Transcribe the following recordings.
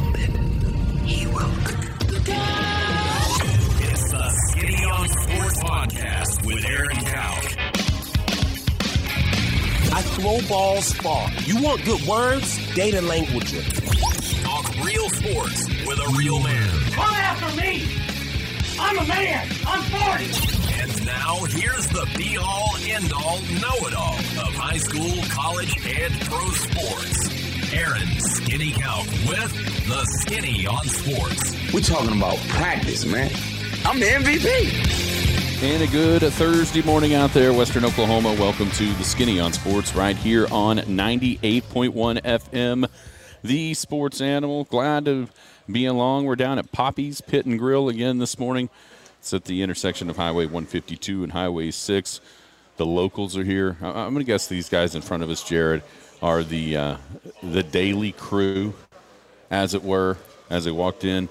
founded, he will. It's the Skinny on Sports Podcast with Aaron Cow. I throw balls far. You want good words? Data language. Talk real sports with a real man. Come after me! I'm a man! I'm 40! And now here's the be all end all know it all of high school, college, and pro sports. Aaron Skinny Cow with the Skinny on Sports. We're talking about practice, man. I'm the MVP. And a good Thursday morning out there, Western Oklahoma. Welcome to the Skinny on Sports right here on 98.1 FM, the sports animal. Glad to be along. We're down at Poppy's Pit and Grill again this morning. It's at the intersection of Highway 152 and Highway 6. The locals are here. I- I'm going to guess these guys in front of us, Jared, are the uh, the daily crew, as it were, as they walked in.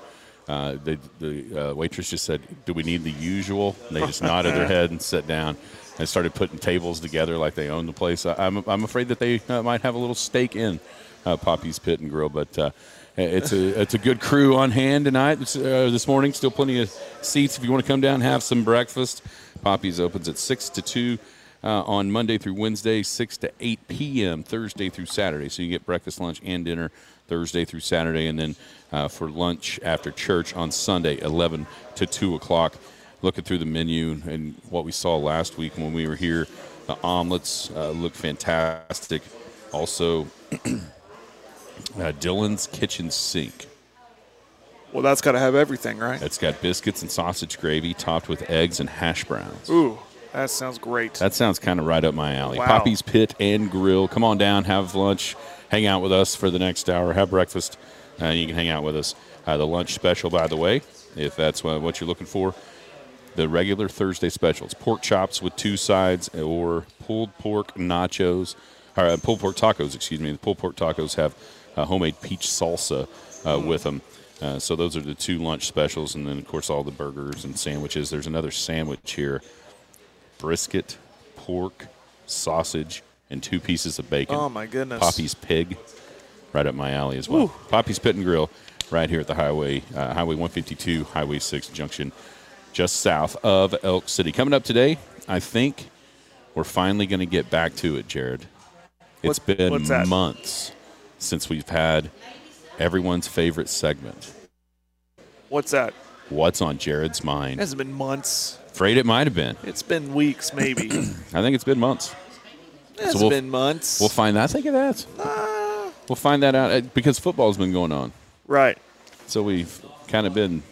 Uh, they, the uh, waitress just said, "Do we need the usual?" And they just nodded their head and sat down and started putting tables together like they own the place. I, I'm, I'm afraid that they uh, might have a little stake in uh, Poppy's Pit and Grill, but uh, it's a it's a good crew on hand tonight. This, uh, this morning, still plenty of seats if you want to come down and have some breakfast. Poppy's opens at six to two. Uh, on Monday through Wednesday, 6 to 8 p.m., Thursday through Saturday. So you get breakfast, lunch, and dinner Thursday through Saturday, and then uh, for lunch after church on Sunday, 11 to 2 o'clock. Looking through the menu and what we saw last week when we were here, the omelets uh, look fantastic. Also, uh, Dylan's Kitchen Sink. Well, that's got to have everything, right? It's got biscuits and sausage gravy topped with eggs and hash browns. Ooh, that sounds great. That sounds kind of right up my alley. Wow. Poppy's Pit and Grill. Come on down, have lunch, hang out with us for the next hour, have breakfast, and you can hang out with us. Uh, the lunch special, by the way, if that's what what you're looking for, the regular Thursday specials: pork chops with two sides, or pulled pork nachos, or uh, pulled pork tacos. Excuse me. The pulled pork tacos have uh, homemade peach salsa uh, with them. Uh, so those are the two lunch specials, and then of course all the burgers and sandwiches. There's another sandwich here: brisket, pork, sausage, and two pieces of bacon. Oh, my goodness. Poppy's Pig, right up my alley as well. Poppy's Pit and Grill, right here at the highway, uh, Highway 152, Highway 6 junction, just south of Elk City. Coming up today, I think we're finally going to get back to it, Jared. It's What- been months since we've had everyone's favorite segment. What's that? What's on Jared's mind? It hasn't been months. Afraid it might have been. It's been weeks, maybe. I think it's been months. has we'll- been months. We'll find that. I think it has. Ah. We'll find that out uh, because football's been going on. right. So we've kind of been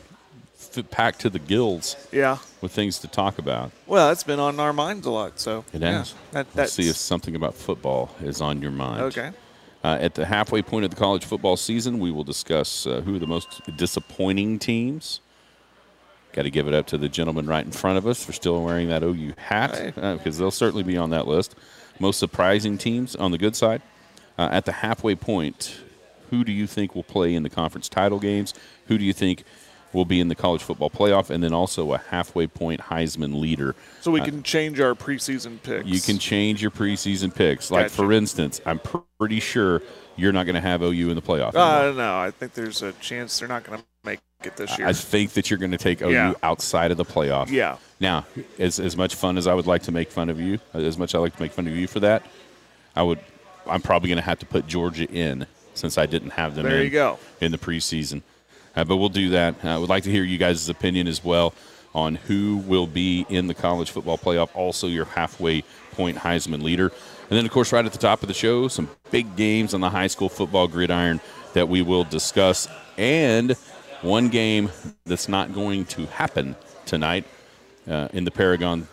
packed to the gills Yeah. with things to talk about. Well, it's been on our minds a lot. So It yeah, has. That, that's see if something about football is on your mind. okay. Uh, at the halfway point of the college football season, we will discuss uh, who are the most disappointing teams. Got to give it up to the gentleman right in front of us for still wearing that OU hat Hey. because they'll certainly be on that list. Most surprising teams on the good side. Uh, at the halfway point, who do you think will play in the conference title games? Who do you think will be in the college football playoff? And then also a halfway point Heisman leader. So we can change our preseason picks. Uh, You can change your preseason picks. Like, Gotcha. for instance, I'm pr- pretty sure you're not going to have OU in the playoff. Uh, I anymore. don't know. I think there's a chance they're not going to make it this year. I think that you're going to take OU Yeah. outside of the playoff. yeah. Now, as, as much fun as I would like to make fun of you, as much I like to make fun of you for that, I would. I'm probably going to have to put Georgia in since I didn't have them There in, you go. in the preseason. Uh, but we'll do that. I would like to hear you guys' opinion as well on who will be in the college football playoff, also your halfway point Heisman leader. And then, of course, right at the top of the show, some big games on the high school football gridiron that we will discuss. And one game that's not going to happen tonight uh, in the Paragon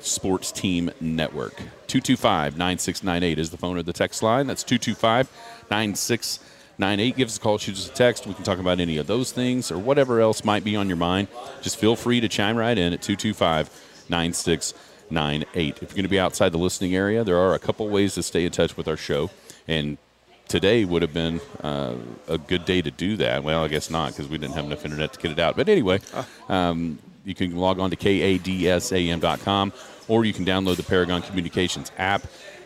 Sports Team Network. 225 9698 is the phone or the text line. That's 225 9698. Give us a call, shoot us a text. We can talk about any of those things or whatever else might be on your mind. Just feel free to chime right in at 225 9698. If you're going to be outside the listening area, there are a couple ways to stay in touch with our show. And today would have been uh, a good day to do that. Well, I guess not because we didn't have enough internet to get it out. But anyway, um, you can log on to kadsam.com or you can download the Paragon Communications app.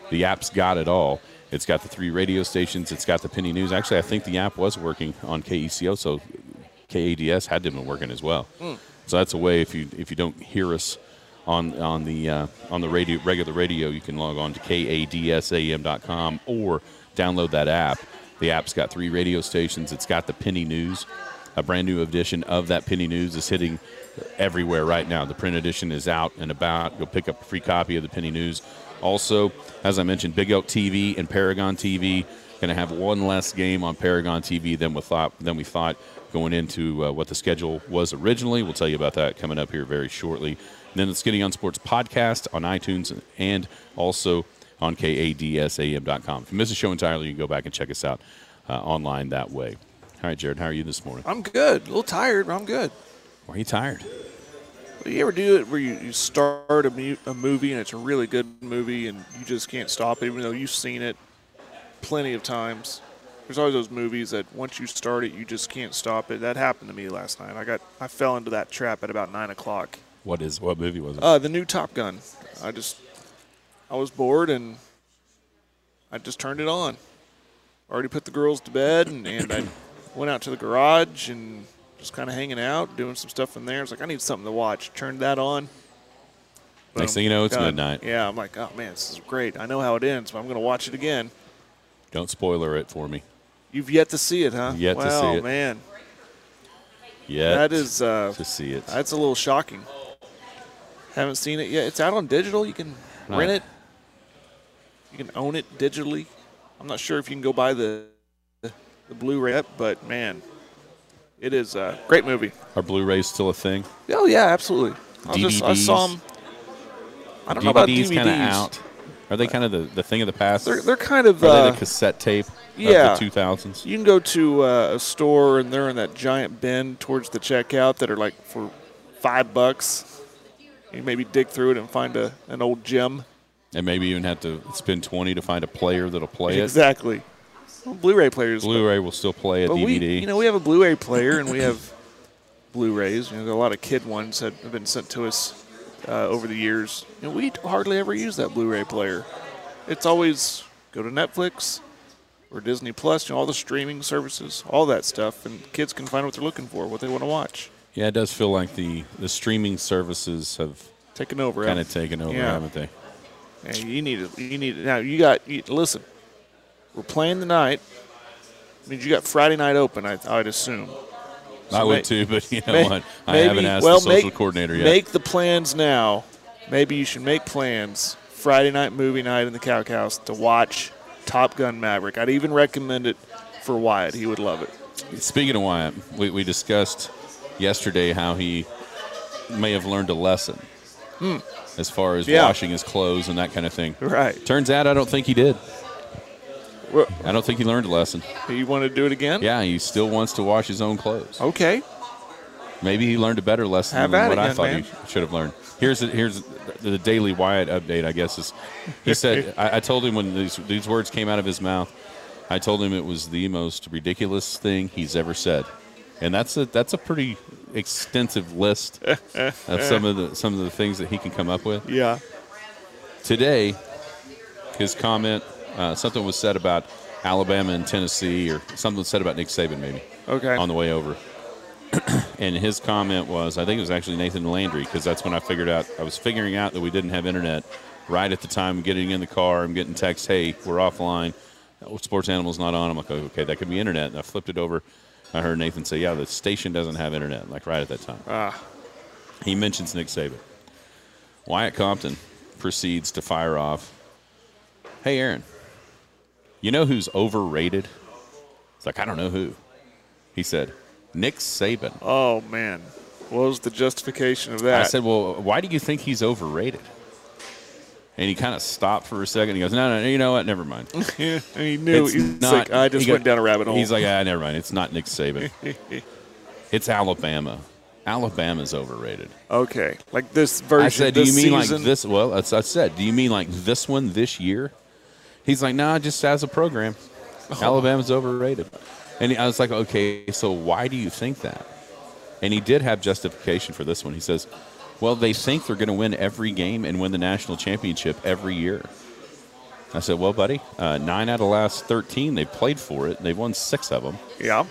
The app's got it all. It's got the three radio stations. It's got the Penny News. Actually, I think the app was working on KECO, so KADS had to have been working as well. So that's a way if you if you don't hear us on on the uh, on the radio regular radio, you can log on to kadsam.com or download that app. The app's got three radio stations. It's got the Penny News. A brand new edition of that Penny News is hitting everywhere right now. The print edition is out and about. Go pick up a free copy of the Penny News. Also, as I mentioned, Big Elk TV and Paragon TV going to have one less game on Paragon TV than we thought. Than we thought going into uh, what the schedule was originally. We'll tell you about that coming up here very shortly. And then the Skinny on Sports podcast on iTunes and also on kadsam.com. If you miss a show entirely, you can go back and check us out uh, online that way. All right, Jared, how are you this morning? I'm good. A little tired, but I'm good. Why are you tired? You ever do it where you, you start a, mu- a movie and it's a really good movie and you just can't stop it, even though you've seen it plenty of times? There's always those movies that once you start it, you just can't stop it. That happened to me last night. I got I fell into that trap at about nine o'clock. What is what movie was it? Uh, the new Top Gun. I just I was bored and I just turned it on. Already put the girls to bed and, and I went out to the garage and just kind of hanging out, doing some stuff in there. I was like, I need something to watch. Turned that on. Next Boom. thing you know, it's Done. midnight. Yeah, I'm like, oh man, this is great. I know how it ends, but I'm going to watch it again. Don't spoiler it for me. You've yet to see it, huh? Yet to see it. man, Yeah, that is uh, to see it. that's a little shocking. Haven't seen it yet. It's out on digital. You can rent it. You can own it digitally. I'm not sure if you can go buy the the Blu-ray, yet, but man, it is a great movie. Are Blu-rays still a thing? Oh yeah, absolutely. I, just, I saw DVDs? them. I don't know about DVDs DVDs. kind of out. Are they kind of the, the thing of the past? They're they're kind of Are they uh, the cassette tape yeah. of the 2000s? You can go to uh, a store and they're in that giant bin towards the checkout that are like for five bucks. You maybe dig through it and find a, an old gem. And maybe even have to spend 20 to find a player that'll play it. Exactly. Well, Blu-ray players. Blu-ray will still play a but DVD. we, you know, we have a Blu-ray player and we have Blu-rays. You know, a lot of kid ones that have been sent to us uh, over the years. You know, we hardly ever use that Blu-ray player. It's always go to Netflix or Disney Plus, you know, all the streaming services, all that stuff, and kids can find what they're looking for, what they want to watch. yeah, it does feel like the, the streaming services have Taken over. kind of taken over, Yeah. haven't they? Yeah, you need it. You need it now. You got you, listen. We're playing the night. Means you got Friday night open. I, I'd assume. I would may- too, but you know may- what? I maybe- haven't asked well, the social make, coordinator yet. Make the plans now. Maybe you should make plans Friday night movie night in the Cow House to watch Top Gun Maverick. I'd even recommend it for Wyatt. He would love it. Speaking of Wyatt, we, we discussed yesterday how he may have learned a lesson hmm. As far as. Yeah. washing his clothes and that kind of thing. Right. Turns out I don't think he did. Well, I don't think he learned a lesson. He wanted to do it again? Yeah, he still wants to wash his own clothes. Okay. Maybe he learned a better lesson than what I thought man. he should have learned. Here's the, here's the, the daily Wyatt update. I guess is he said I, I told him when these these words came out of his mouth. I told him it was the most ridiculous thing he's ever said, and that's a that's a pretty extensive list of some of the some of the things that he can come up with. Yeah. Today, his comment uh, something was said about Alabama and Tennessee, or something was said about Nick Saban maybe Okay. on the way over. and his comment was, I think it was actually Nathan Landry, because that's when I figured out, I was figuring out that we didn't have internet right at the time, getting in the car, I'm getting text, hey, we're offline, Oh, Sports Animal's not on. I'm like, okay, that could be internet. And I flipped it over. I heard Nathan say, yeah, the station doesn't have internet, like right at that time. Ah. He mentions Nick Saban. Wyatt Compton proceeds to fire off, hey, Aaron, you know who's overrated? It's like, I don't know who. He said, Nick Saban. Oh man. What was the justification of that? I said, well, why do you think he's overrated? And he kind of stopped for a second. He goes, no, no, you know what? Never mind. Yeah, and he knew. It's He's not- like, I just went down a rabbit hole. He's like, ah, never mind. It's not Nick Saban. it's Alabama. Alabama's overrated. okay, like this version. I said, do you mean season? like this? Well, that's, I said, do you mean like this one this year? He's like, nah, just as a program. Oh. Alabama's overrated. And I was like, okay, so why do you think that? And he did have justification for this one. He says, well, they think they're going to win every game and win the national championship every year. I said, well, buddy, uh, nine out of the last 13, they played for it. They've won six of them. Yeah.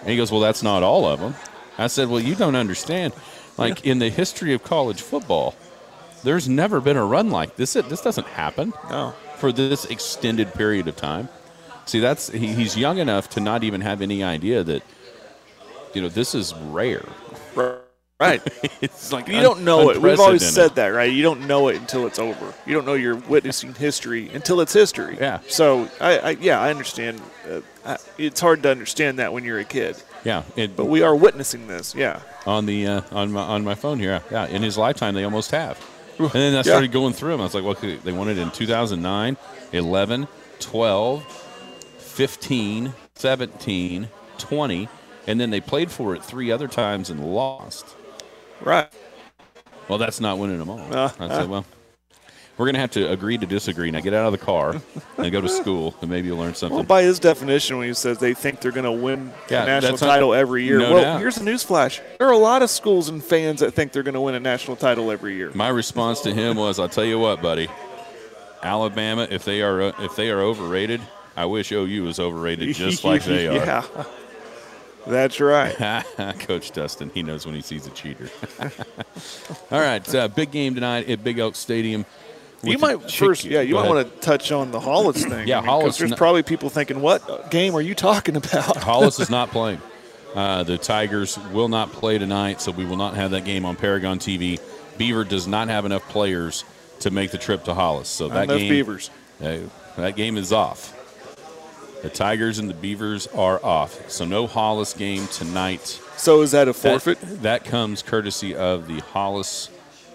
And he goes, well, that's not all of them. I said, well, you don't understand. Like in the history of college football, there's never been a run like this. It, this doesn't happen No. for this extended period of time. See, that's he, he's young enough to not even have any idea that you know this is rare. Right. It's like You don't know it. We've always said that, right? You don't know it until it's over. You don't know you're witnessing history until it's history. Yeah. So, I, I yeah, I understand. Uh, I, it's hard to understand that when you're a kid, Yeah, it, but we are witnessing this. Yeah. on the uh, on my on my phone here. Yeah, in his lifetime, they almost have. And then I started going through them. I was like, well, they won it in 2009, 11, 12, 15, 17, 20, and then they played for it three other times and lost. Right. Well, that's not winning them all. Uh, I said, well, we're going to have to agree to disagree. Now get out of the car and go to school, and maybe you'll learn something. Well, by his definition, when he says they think they're going to win Yeah, a national not- title every year, no well, doubt. here's a newsflash: there are a lot of schools and fans that think they're going to win a national title every year. My response to him was, "I'll tell you what, buddy. Alabama, if they are if they are overrated, I wish OU was overrated just like they are." yeah. That's right. Coach Dustin, he knows when he sees a cheater. All right, uh, big game tonight at Big Elk Stadium. You might Chick- first, yeah, you might want to touch on the Hollis thing. Yeah, 'cause Hollis There's n- probably people thinking, "What game are you talking about?" Hollis is not playing. Uh, the Tigers will not play tonight, so we will not have that game on Paragon TV. Beaver does not have enough players to make the trip to Hollis, so that game Beavers. uh, that game is off. The Tigers and the Beavers are off, so no Hollis game tonight. So is that a That- forfeit? That, comes courtesy of the Hollis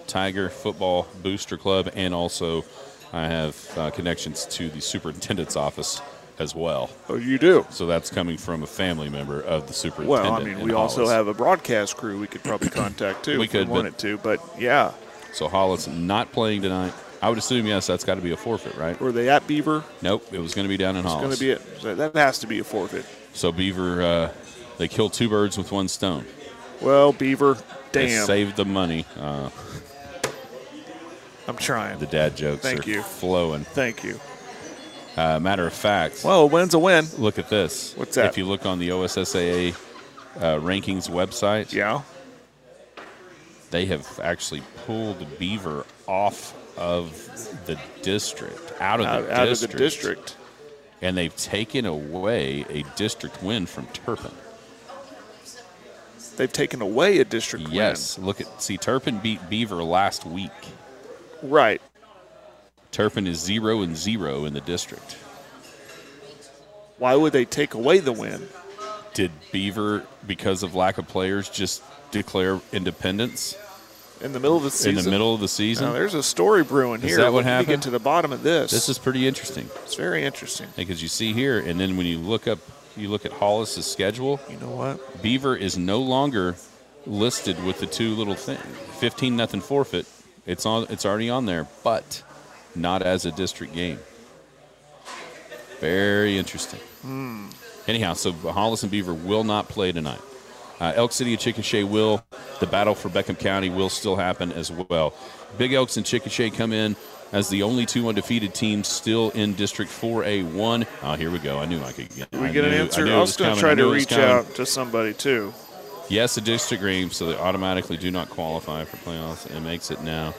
Tiger Football Booster Club, and also I have uh, connections to the superintendent's office as well. oh, you do. So that's coming from a family member of the superintendent. Well, I mean, we also have a broadcast crew we could probably contact too We if could, we but- to. But yeah, So Hollis not playing tonight. I would assume yes, that's got to be a forfeit, right? were they at Beaver? Nope, it was going to be down in It's Hollis. going to be it. So that has to be a forfeit. So Beaver, uh, they killed two birds with one stone. Well, Beaver, They damn, saved the money. Uh, I'm trying. the dad jokes Thank are you. flowing. Thank you. Uh, matter of fact, Well, a win's a win. look at this. What's that? If you look on the OSSAA uh, rankings website, Yeah. they have actually pulled Beaver off of the district, out of Out, the out of district, the district. and they've taken away a district win from Turpin. They've taken away a district win. Yes, look at see Turpin beat Beaver last week. Right. Turpin is zero and zero in the district. Why would they take away the win? Did Beaver, because of lack of players, just declare independence In the middle of the season. in the middle of the season? Now, there's a story brewing Is here. that what happened? get to the bottom of this. this is pretty interesting it's very interesting. because you see here, and then when you look up, you look at Hollis's schedule. You know what? Beaver is no longer listed with the two little things. Fifteen nothing forfeit. It's on. It's already on there, but not as a district game. Very interesting. Hmm. Anyhow, so Hollis and Beaver will not play tonight. Uh, Elk City and Chickasha will. The battle for Beckham County will still happen as well. Big Elks and Chickasha come in as the only two undefeated teams still in District 4A1. Oh, here we go. I knew I could get. We I get an answer? knew it I was going to try to reach out to somebody too. Yes, a district game, so they automatically do not qualify for playoffs. It makes it now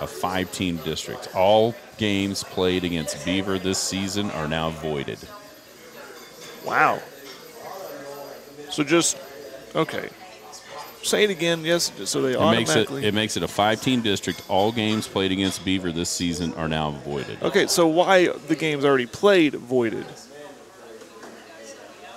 a five team district. All games played against Beaver this season are now voided. Wow. So just okay. Say it again. Yes. So they It makes it automatically. it makes it a five team district. All games played against Beaver this season are now voided. okay. So why the game's already played voided?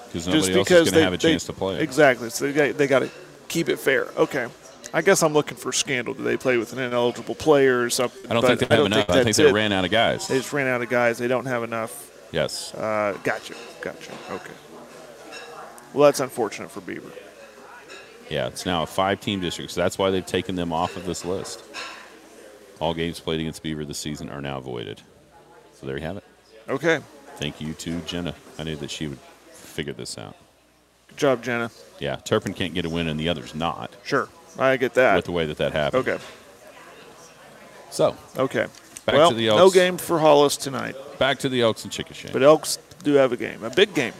Because just nobody else because is going to have a they- chance to play. Exactly. So they got, they got to keep it fair. Okay. I guess I'm looking for scandal. Do they play with an ineligible player or something? I don't think they have enough. I think they it. ran out of guys. They just ran out of guys. They don't have enough. Yes. Uh, gotcha. Gotcha. Okay. Well, that's unfortunate for Beaver. Yeah, it's now a five team district, so that's why they've taken them off of this list. All games played against Beaver this season are now voided. So there you have it. Okay. Thank you to Jenna. I knew that she would figure this out. Good job, Jenna. Yeah, Turpin can't get a win and the others not Sure. I get that. with the way that that happened. Okay. So, Okay. Back well, to the Elks. no game for Hollis tonight, Back to the Elks and Chickasha. but Elks do have a game, a big game.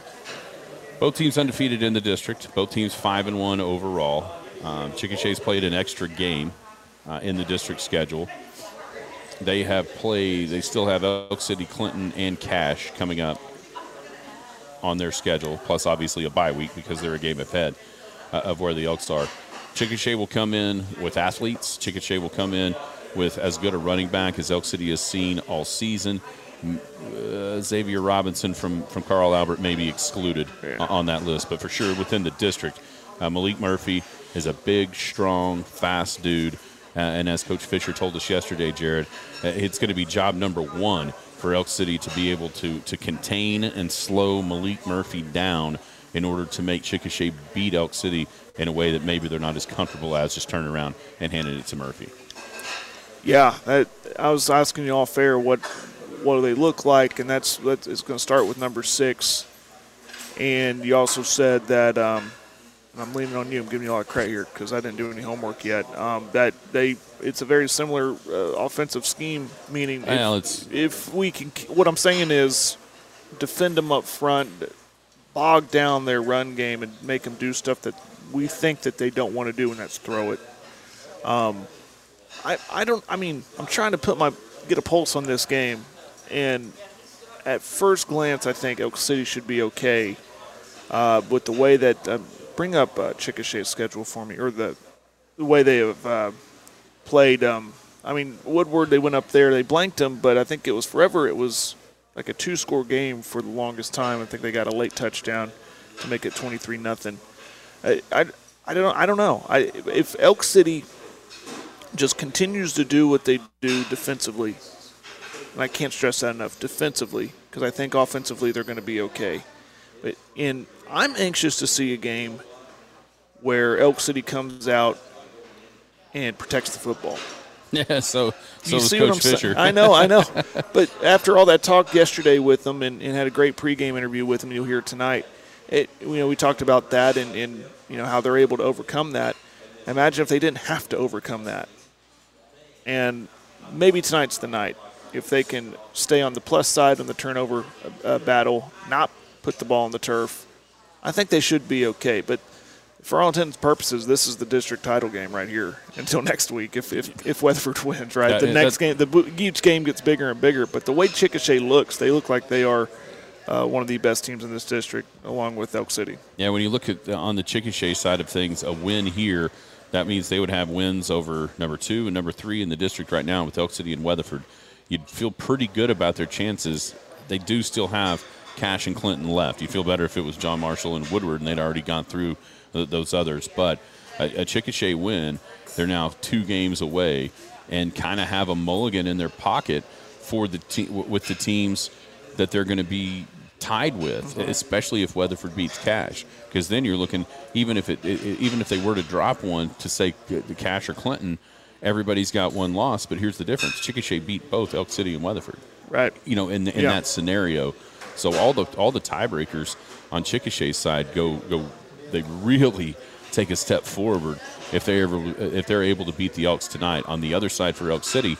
Both teams undefeated in the district. Both teams five and one overall. Um, Chickasha's played an extra game uh, in the district schedule. They have played. They still have Elk City, Clinton, and Cache coming up on their schedule. Plus, obviously, a bye week because they're a game ahead uh, of where the Elks are. Chickasha will come in with athletes. Chickasha will come in with as good a running back as Elk City has seen all season. Uh, Xavier Robinson from, from Carl Albert may be excluded Yeah. on that list, but for sure within the district, uh, Malik Murphy is a big, strong, fast dude. Uh, and as Coach Fisher told us yesterday, Jared, uh, it's going to be job number one for Elk City to be able to, to contain and slow Malik Murphy down in order to make Chickasha beat Elk City in a way that maybe they're not as comfortable as just turning around and handing it to Murphy. Yeah, that, I was asking you all fair what what do they look like, and that's, that's it's going to start with number six. And you also said that um, I'm leaning on you. I'm giving you a lot of credit here because I didn't do any homework yet. Um, that they it's a very similar uh, offensive scheme, meaning Well, it's- if we can. What I'm saying is defend them up front, bog down their run game, and make them do stuff that we think that they don't want to do, and that's throw it. I, I don't I mean I'm trying to put my get a pulse on this game and at first glance I think Elk City should be okay uh, with the way that uh, bring up uh, Chickasha's schedule for me or the the way they have uh, played um, I mean Woodward they went up there they blanked them but I think it was forever it was like a two score game for the longest time I think they got a late touchdown to make it 23 nothing I, I, I don't I don't know I if Elk City just continues to do what they do defensively. And I can't stress that enough defensively because I think offensively they're going to be okay. But in I'm anxious to see a game where Elk City comes out and protects the football. Yeah, so so you see Coach what I'm Fisher. saying? I know, I know. but after all that talk yesterday with them and, and had a great pregame interview with them, you'll hear tonight. It you know we talked about that and, and you know how they're able to overcome that. Imagine if they didn't have to overcome that. And maybe tonight's the night if they can stay on the plus side on the turnover uh, battle, not put the ball on the turf. I think they should be okay. But for all intents and purposes, this is the district title game right here until next week. If if, if Weatherford wins, right? The next game, the each game gets bigger and bigger. But the way Chickasha looks, they look like they are uh, one of the best teams in this district, along with Elk City. Yeah, when you look at uh, on the Chickasha side of things, a win here, that means they would have wins over number two and number three in the district right now with Elk City and Weatherford. You'd feel pretty good about their chances. They do still have Cache and Clinton left. You feel better if it was John Marshall and Woodward, and they'd already gone through th- those others. But a, a Chickasha win, they're now two games away, and kind of have a mulligan in their pocket for the te- w- with the teams that they're going to be tied with, especially if Weatherford beats Cache, because then you're looking even if it, it even if they were to drop one to say the Cache or Clinton, everybody's got one loss. But here's the difference: Chickasha beat both Elk City and Weatherford. Right. You know, in in Yeah. that scenario, so all the all the tiebreakers on Chickasha's side go go they really take a step forward if they ever if they're able to beat the Elks tonight. On the other side for Elk City,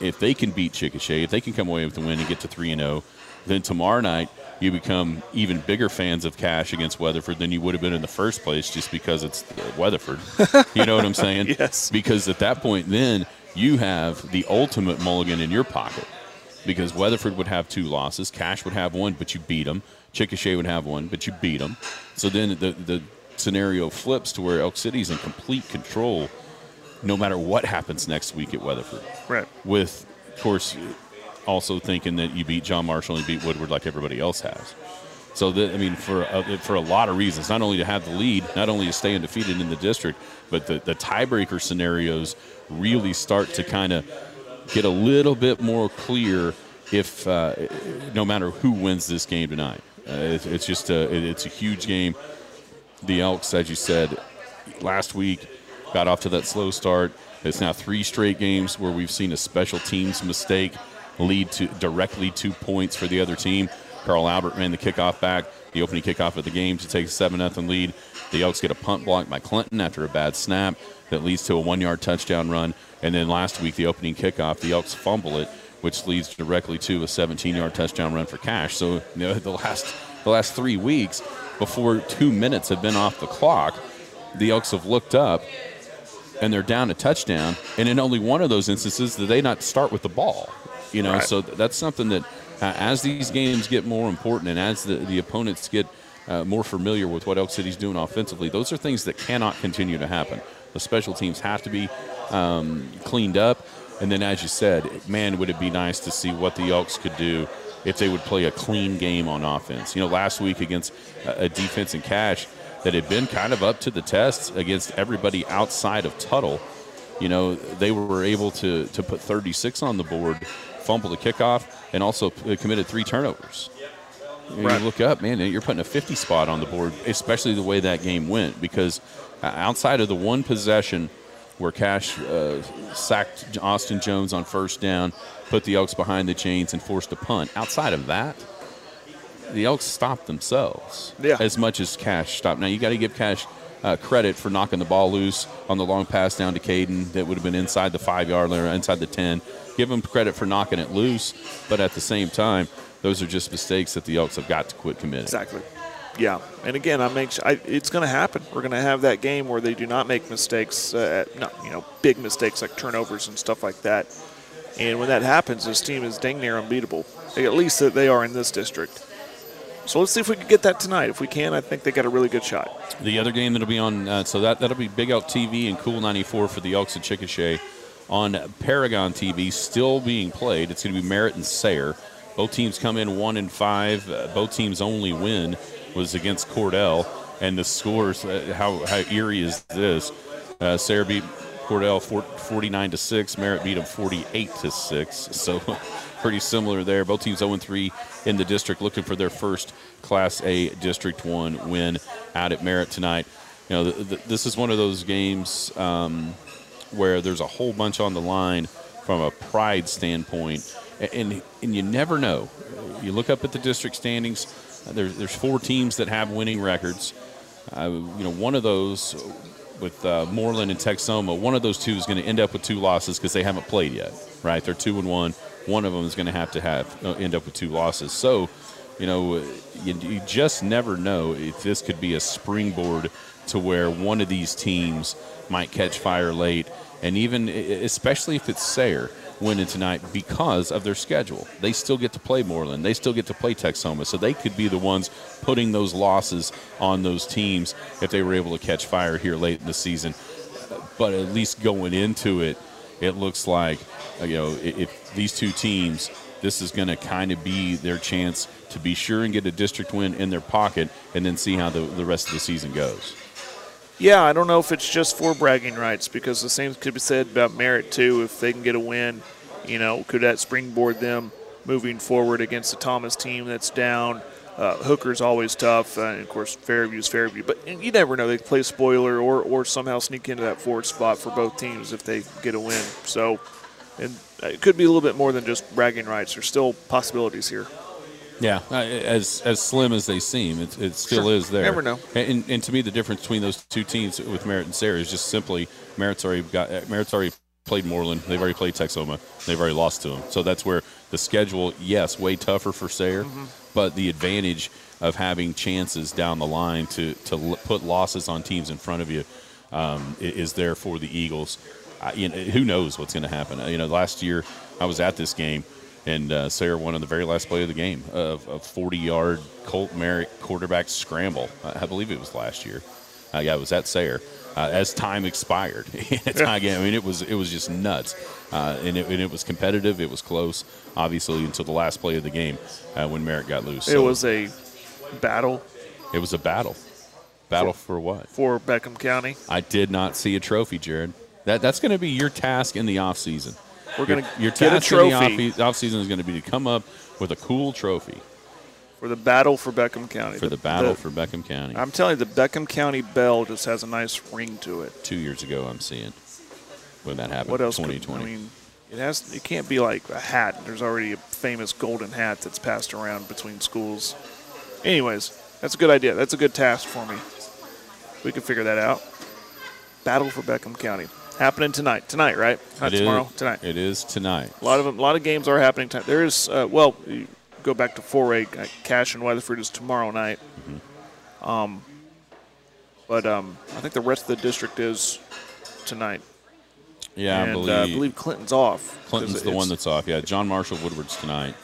if they can beat Chickasha, if they can come away with the win and get to three and zero, then tomorrow night you become even bigger fans of Cache against Weatherford than you would have been in the first place, just because it's Weatherford. you know what I'm saying? Yes. Because at that point, then you have the ultimate mulligan in your pocket. Because Weatherford would have two losses, Cache would have one, but you beat them. Chickasha would have one, but you beat them. So then the the scenario flips to where Elk City's in complete control, no matter what happens next week at Weatherford Right. with, of course, also thinking that you beat John Marshall and you beat Woodward like everybody else has. So that I mean, for a, for a lot of reasons, not only to have the lead, not only to stay undefeated in the district, but the, the tiebreaker scenarios really start to kind of get a little bit more clear if uh, no matter who wins this game tonight. Uh, it's, it's just a it- it's a huge game. The Elks, as you said, last week got off to that slow start. It's now three straight games where we've seen a special teams mistake lead to directly two points for the other team. Carl Albert ran the kickoff back, the opening kickoff of the game to take a 7 0 lead. The Elks get a punt block by Clinton after a bad snap that leads to a one yard touchdown run. And then last week, the opening kickoff, the Elks fumble it. which leads directly to a 17-yard touchdown run for Cache. So you know the last the last three weeks, before two minutes have been off the clock, the Elks have looked up and they're down a touchdown, and in only one of those instances did they not start with the ball. You know, Right. so th- that's something that uh, as these games get more important and as the, the opponents get uh, more familiar with what Elk City's doing offensively, those are things that cannot continue to happen. The special teams have to be um, cleaned up, and then as you said, man, would it be nice to see what the Elks could do if they would play a clean game on offense. You know, last week against a, a defense in Cache that had been kind of up to the test against everybody outside of Tuttle. You know, they were able to to put 36 on the board, fumble the kickoff, and also uh, committed three turnovers. You, Right. you look up, man, you're putting a 50 spot on the board, especially the way that game went, because uh, outside of the one possession where Cache uh, sacked Austin Jones on first down, put the Elks behind the chains, and forced a punt, outside of that, the Elks stopped themselves Yeah. as much as Cache stopped. Now, you got to give Cache uh, credit for knocking the ball loose on the long pass down to Caden that would have been inside the five yard line inside the 10. Give him credit for knocking it loose, but at the same time, those are just mistakes that the Elks have got to quit committing. Exactly. Yeah, and again, I make I, it's going to happen. We're going to have that game where they do not make mistakes, uh, not you know big mistakes like turnovers and stuff like that. And when that happens, this team is dang near unbeatable. At least that they are in this district. So let's see if we can get that tonight. If we can, I think they got a really good shot. The other game that'll be on, uh, so that that'll be Big Elk TV and Cool 94 for the Elks of Chickasha. On Paragon TV, still being played. It's going to be Merritt and Sayre. Both teams come in one and five. Uh, both teams' only win was against Cordell, and the scores. Uh, how how eerie is this? Uh, beat Cordell 49 to six. Merritt beat them 48 to six. So pretty similar there. Both teams 0 3 in the district, looking for their first Class A District One win out at Merritt tonight. You know, th- th- this is one of those games um, where there's a whole bunch on the line from a pride standpoint, and and you never know. You look up at the district standings. There's there's four teams that have winning records. Uh, you know, one of those with uh, Mooreland and Texhoma, one of those two is going to end up with two losses because they haven't played yet, right? They're two and one. One of them is going to have to have uh, end up with two losses. So, you know, you, you just never know if this could be a springboard to where one of these teams might catch fire late, and even especially if it's Sayre winning tonight because of their schedule. They still get to play Mooreland. They still get to play Texhoma. So they could be the ones putting those losses on those teams if they were able to catch fire here late in the season. But at least going into it, it looks like, uh, you know, if these two teams, this is going to kind of be their chance to be sure and get a district win in their pocket and then see how the, the rest of the season goes. Yeah, I don't know if it's just for bragging rights because the same could be said about Merritt too. If they can get a win, you know, could that springboard them moving forward against the Thomas team that's down? Uh, Hooker's always tough, uh, and of course Fairview's Fairview. But you never know; they play spoiler or or somehow sneak into that fourth spot for both teams if they get a win. So, and it could be a little bit more than just bragging rights. There's still possibilities here. Yeah, as as slim as they seem, it, it still Sure. is there. Never know. And, and to me, the difference between those two teams with Merritt and Sayre is just simply Merritt's already got uh, Merritt's already played Mooreland. They've already played Texhoma. They've already lost to them. So that's where the schedule, yes, way tougher for Sayre, Mm-hmm. But the advantage of having chances down the line to to l- put losses on teams in front of you um, is there for the Eagles. I, you know, who knows what's going to happen? Uh, You know, last year I was at this game, and uh, Sayre won on the very last play of the game of a 40-yard Colt Merritt quarterback scramble. I I believe it was last year. Uh, yeah, it was at Sayre. Uh, as time expired, It's not- I mean, it was it was just nuts, uh, and, it, and it was competitive. It was close, obviously, until the last play of the game uh, when Merritt got loose. It So was a battle it was a battle. Battle for what? for Beckham County. I did not see a trophy, Jared. That that's going to be your task in the off season. We're going to your get a task in the off season is going to be to come up with a cool trophy for the battle for Beckham County. for the battle for Beckham County. I'm telling you, the Beckham County bell just has a nice ring to it. Two years ago, I'm seeing when that happened. What else? could- 2020. I mean, it has. It can't be like a hat. There's already a famous golden hat that's passed around between schools. Anyways, that's a good idea. That's a good task for me. We can figure that out. Battle for Beckham County. happening tonight. Tonight, right? Not It is- tomorrow. Tonight. It is tonight. A lot of them, a lot of games are happening tonight. There is, uh, well, you go back to 4A. uh, Cache and Weatherford is tomorrow night. Um, but um, I think the rest of the district is tonight. Yeah, and I believe, uh, I believe Clinton's off. Clinton's the one that's off. Yeah, John Marshall Woodward's tonight.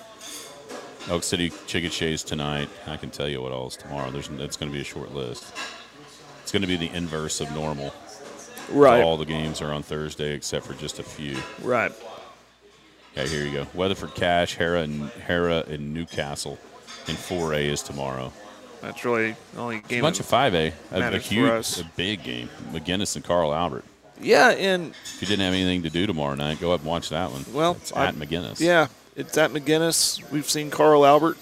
Elk City Chickasha's tonight. I can tell you what all is tomorrow. There's it's going to be a short list. It's going to be the inverse of normal. right. All the games are on Thursday except for just a few. Right. Okay, here you go. Weatherford Cache, Harrah, and Harrah, and Newcastle, and 4A is tomorrow. That's really the only game. A bunch of 5A, a, a huge, us. a big game. McGuinness and Carl Albert. Yeah, and If you didn't have anything to do tomorrow night, go up and watch that one. Well, it's I- at McGuinness. yeah, it's at McGuinness. We've seen Carl Albert.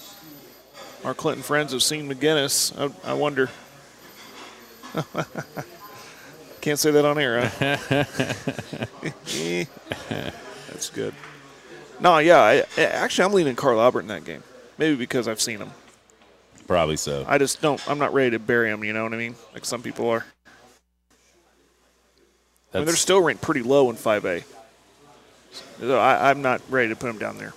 Our Clinton friends have seen McGuinness. I, I wonder. Can't say that on air, huh? That's good. No, yeah. I, I- actually, I'm leaning Carl Albert in that game. Maybe because I've seen him. probably so. I just don't. I'm not ready to bury him. You know what I mean? Like some people are. I mean, they're still ranked pretty low in 5A. So I, I'm not ready to put them down there.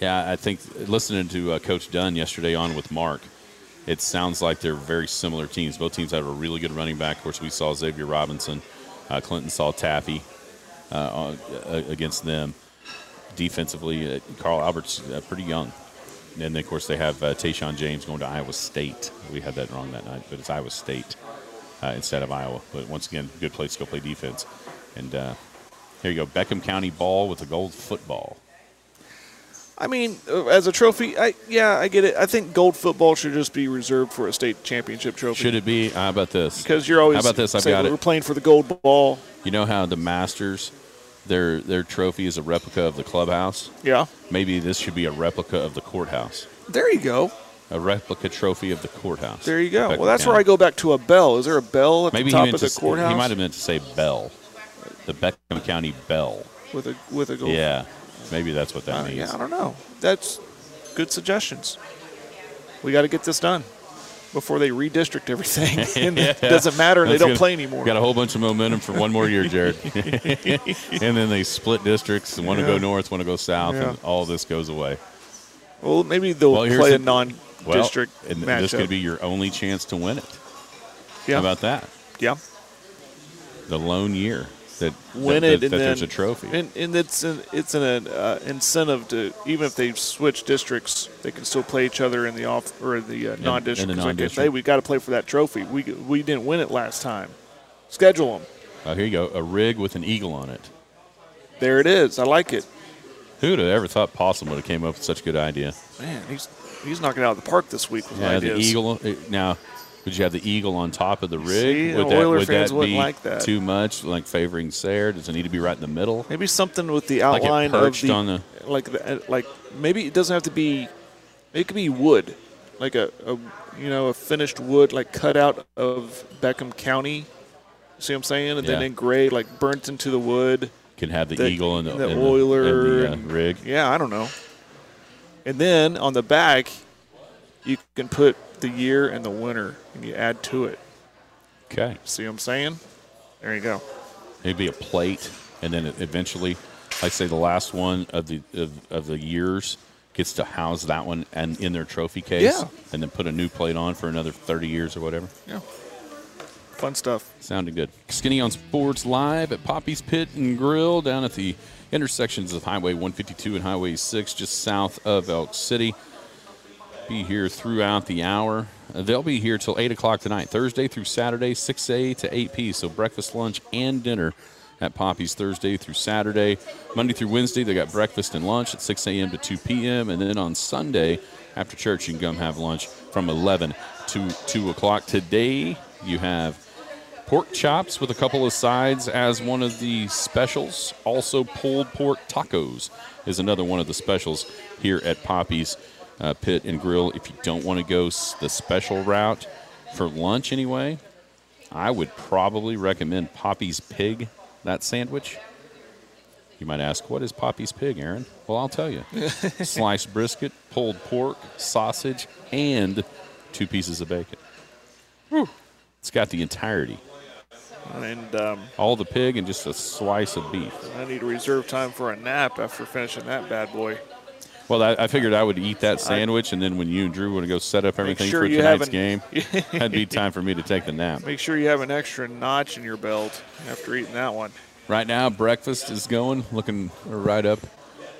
Yeah, I think listening to uh, Coach Dunn yesterday on with Mark, it sounds like they're very similar teams. Both teams have a really good running back. Of course, we saw Xavier Robinson. Uh, Clinton saw Taffy uh, uh, against them. Defensively, uh, Carl Albert's uh, pretty young. And then, of course, they have uh, Tayshawn James going to Iowa State. We had that wrong that night, but it's Iowa State uh, instead of Iowa. But once again, good place to go play defense. And uh, here you go, Beckham County ball with a gold football. I mean, uh, as a trophy, I yeah, I get it. I think gold football should just be reserved for a state championship trophy. Should it be? How about this? Because you're always How about this? I've got We're playing for the gold ball. You know how the Masters, their their trophy is a replica of the clubhouse. Yeah. Maybe this should be a replica of the courthouse. There you go. A replica trophy of the courthouse. There you go. Well, that's where I go back to a bell. Is there a bell at Maybe the he top meant of to. the s- courthouse? He might have meant to say bell, the Beckham County Bell. with a with a gold. Yeah, maybe that's what that Uh, means. yeah, I don't know. That's good suggestions. We got to get this done before they redistrict everything. and it doesn't matter. and They don't gonna- play anymore. Got a whole bunch of momentum for one more year, Jared. and then they split districts. One to go north, one to go south, Yeah. and all this goes away. well, maybe they'll Well, play a the- non-district and matchup. this could be your only chance to win it. yeah. How about that? yeah. The lone year that win that, it, that, and that then there's a trophy. and, and it's an it's an uh, incentive to even if they switch districts, they can still play each other in the off or the uh, non-district. in the 'Cause like, hey, we got to play for that trophy. We we didn't win it last time. Schedule them. oh, here you go, a rig with an eagle on it. There it is. I like it. Who would have ever thought Possum would have came up with such a good idea? Man, he's he's knocking it out of the park this week with Yeah, ideas. the eagle. uh, Now, would you have the eagle on top of the rig? See, would that, Oiler would fans that be like that. too much, like favoring Sayre? Does it need to be right in the middle? Maybe something with the Like outline of the, on the- like the, uh, like maybe it doesn't have to be. It could be wood, like a, a you know a finished wood like cut out of Beckham County. See what I'm saying? And then Yeah. engraved like burnt into the wood. Can have the, The- eagle and the, the and Oiler and the, uh, rig. Yeah, I don't know. And then on the back, you can put the year and the winner, and you add to it. Okay, See what I'm saying? There you go. maybe a plate, and then eventually, I say the last one of the of, of the years gets to house that one and in their trophy case, Yeah. and then put a new plate on for another 30 years or whatever. Yeah. Fun stuff. Sounded good. Skinny on Sports live at Poppy's Pit and Grill down at the intersections of Highway 152 and Highway 6, just south of Elk City. Be here throughout the hour. Uh, they'll be here till 8 o'clock tonight, Thursday through Saturday, 6 a to 8 p. So breakfast, lunch, and dinner at Poppy's Thursday through Saturday. Monday through Wednesday, they got breakfast and lunch at 6 a.m. to 2 p.m. And then on Sunday, after church, you can come have lunch from 11 to 2 o'clock. Today, you have pork chops with a couple of sides as one of the specials. Also, pulled pork tacos is another one of the specials here at Poppy's uh, Pit and Grill. If you don't want to go the special route for lunch, anyway, I would probably recommend Poppy's Pig, that sandwich. You might ask, what is Poppy's Pig, Aaron? Well, I'll tell you. Sliced brisket, pulled pork, sausage, and two pieces of bacon. Whew. It's got the entirety And um, All the pig and just a slice of beef. I need to reserve time for a nap after finishing that bad boy. Well, I, I figured I would eat that sandwich, and then when you and Drew want to go set up everything sure for tonight's game, that'd be time for me to take the nap. Make sure you have an extra notch in your belt after eating that one. Right now, breakfast is going, looking right up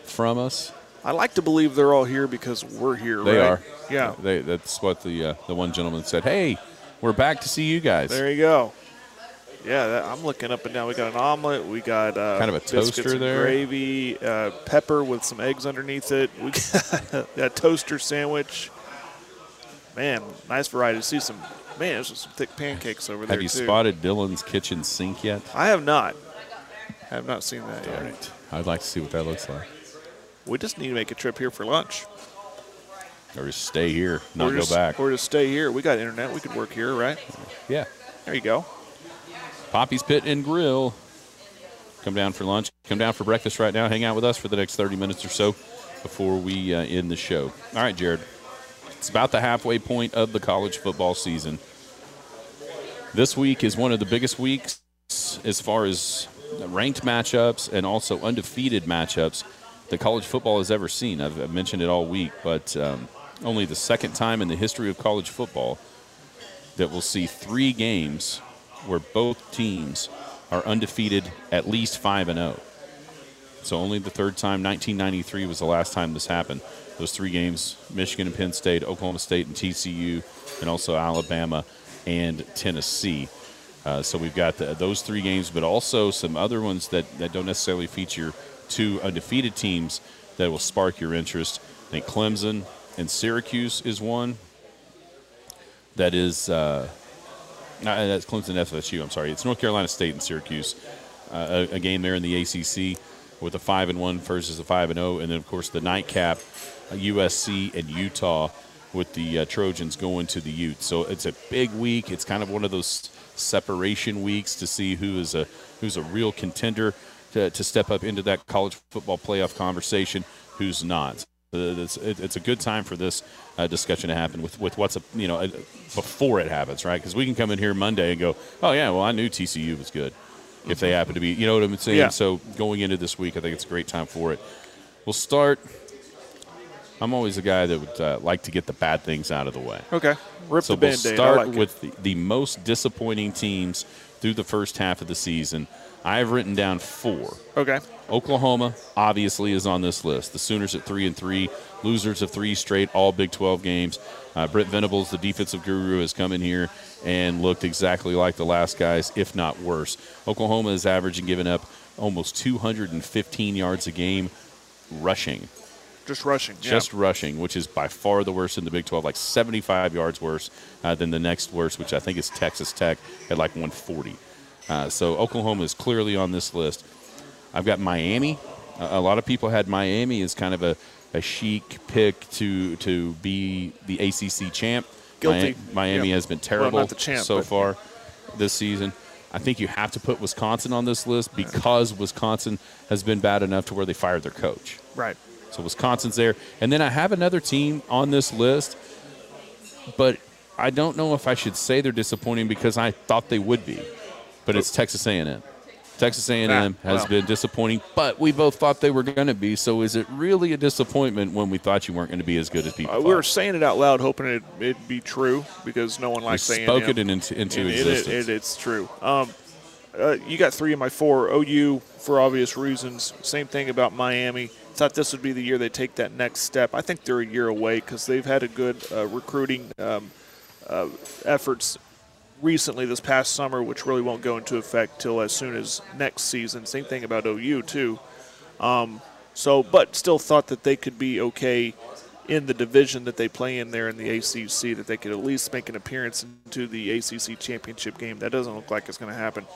from us. I like to believe they're all here because we're here. They right? are. Yeah. They, that's what the uh, the one gentleman said. Hey, we're back to see you guys. There you go. Yeah, that, I'm looking up and down. We got an omelet. We got uh, Kind of a toaster there. gravy, uh, pepper with some eggs underneath it. We got a toaster sandwich. Man, nice variety. See some man, there's some thick pancakes over there Have you too. spotted Dylan's kitchen sink yet? I have not. I have not seen that yet. Darn it. I'd like to see what that looks like. We just need to make a trip here for lunch. Or just stay here, not or go just, back. Or just stay here. We got internet. We could work here, right? Yeah. There you go. Poppy's Pit and Grill. Come down for lunch. Come down for breakfast right now. Hang out with us for the next 30 minutes or so before we uh, end the show. All right, Jared. It's about the halfway point of the college football season. This week is one of the biggest weeks as far as ranked matchups and also undefeated matchups that college football has ever seen. I've, I've mentioned it all week, but um, only the second time in the history of college football that we'll see three games where both teams are undefeated at least 5 and 0. So only the third time 1993 was the last time this happened. Those three games, Michigan and Penn State, Oklahoma State and TCU, and also Alabama and Tennessee. Uh, so we've got the, those three games, but also some other ones that, that don't necessarily feature two undefeated teams that will spark your interest. I think Clemson and Syracuse is one. That is, uh, no, that's Clemson FSU. I'm sorry, it's North Carolina State and Syracuse. Uh, a, a game there in the ACC with a five and one versus a five and zero, and then of course the nightcap, uh, USC and Utah with the uh, Trojans going to the Ute. So it's a big week. It's kind of one of those separation weeks to see who is a who's a real contender to, to step up into that college football playoff conversation, who's not. It's, it- it's a good time for this uh, discussion to happen with, with what's a, you know before it happens, right? Because we can come in here Monday and go, oh yeah, well I knew TCU was good if they happen to be, you know what I'm saying. Yeah. So going into this week, I think it's a great time for it. We'll start. I'm always a guy that would uh, like to get the bad things out of the way. Okay. Rip So the we'll band-aid. I start like with the, the most disappointing teams through the first half of the season. I have written down four. Okay. Oklahoma obviously is on this list. The Sooners at three and three, losers of three straight, all Big 12 games. Uh, Brent Venables, the defensive guru, has come in here and looked exactly like the last guys, if not worse. Oklahoma is averaging giving up almost 215 yards a game rushing Just rushing. yeah. just rushing, which is by far the worst in the Big 12, like 75 yards worse uh, than the next worst, which I think is Texas Tech at like 140. Uh, so Oklahoma is clearly on this list. I've got Miami. Uh, a lot of people had Miami as kind of a, a chic pick to to be the ACC champ. Guilty. Mi- Miami Yeah. has been Well, terrible the champ, so but- far this season. I think you have to put Wisconsin on this list because Wisconsin has been bad enough to where they fired their coach. Right. So Wisconsin's there, and then I have another team on this list, but I don't know if I should say they're disappointing because I thought they would be. But it's Texas A&M. Texas A&M Ah, has been disappointing, but we both thought they were going to be. So is it really a disappointment when we thought you weren't going to be as good as people Uh, we were saying it out loud, hoping it, it'd be true because no one likes saying spoke it into, into And it- existence. it- it's true. Um, uh, you got three of my four. OU, for obvious reasons. Same thing about Miami. Thought this would be the year they take that next step. I think they're a year away because they've had a good uh, recruiting um, uh, efforts recently this past summer, which really won't go into effect till as soon as next season. Same thing about OU too. Um, so, but still thought that they could be okay in the division that they play in there in the ACC. That they could at least make an appearance into the ACC championship game. That doesn't look like it's going to happen.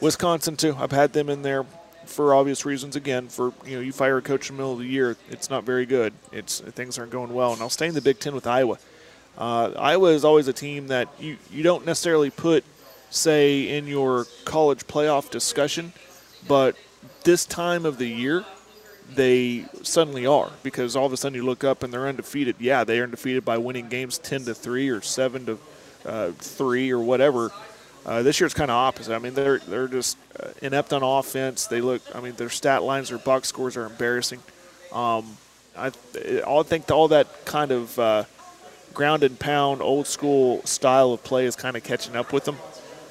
Wisconsin too. I've had them in there for obvious reasons. Again, for you know, you fire a coach in the middle of the year, it's not very good. It's things aren't going well. And I'll stay in the Big Ten with Iowa. Uh, Iowa is always a team that you, you don't necessarily put, say, in your college playoff discussion, but this time of the year, they suddenly are because all of a sudden you look up and they're undefeated. Yeah, they are undefeated by winning games ten to three or seven to uh, three or whatever. Uh, this year it's kind of opposite. I mean, they're they're just uh, inept on offense. They look. I mean, their stat lines, their box scores are embarrassing. Um, I, I think all that kind of uh, ground and pound, old school style of play is kind of catching up with them.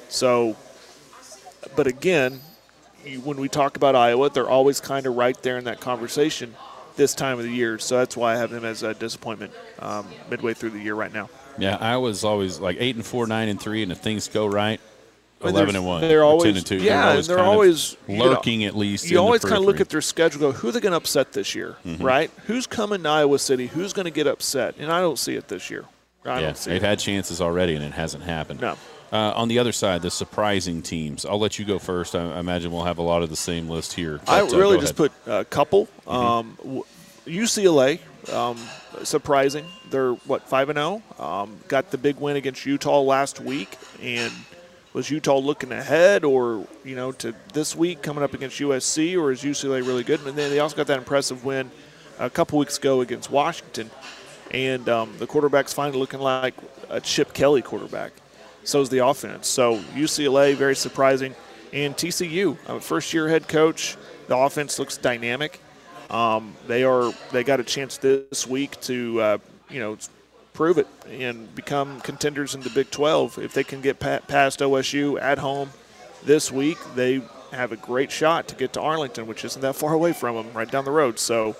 So, but again, when we talk about Iowa, they're always kind of right there in that conversation this time of the year. So that's why I have them as a disappointment um, midway through the year right now. Yeah, Iowa's always like eight and four, nine and three, and if things go right, eleven and one, they're always- ten and two. yeah, they're always, they're always, you know, lurking at least. You always kind of look at their schedule, go, who are they going to upset this year, Mm-hmm. right? Who's coming to Iowa City? Who's going to get upset? And I don't see it this year. I yeah, don't see they've it. had chances already, and it hasn't happened. No. Uh, on the other side, the surprising teams. I'll let you go first. I, I imagine we'll have a lot of the same list here. I but, uh, really go just ahead. put a couple. Mm-hmm. Um, w- UCLA, um, surprising. They're what five and zero. Um, got the big win against Utah last week, and was Utah looking ahead, or you know, to this week coming up against USC, or is UCLA really good? And then they also got that impressive win a couple weeks ago against Washington, and um, the quarterback's finally looking like a Chip Kelly quarterback. So is the offense. So UCLA very surprising, and TCU, a first-year head coach. The offense looks dynamic. Um, they are they got a chance this week to uh, you know prove it and become contenders in the Big 12 if they can get past OSU at home this week. They have a great shot to get to Arlington, which isn't that far away from them, right down the road. So,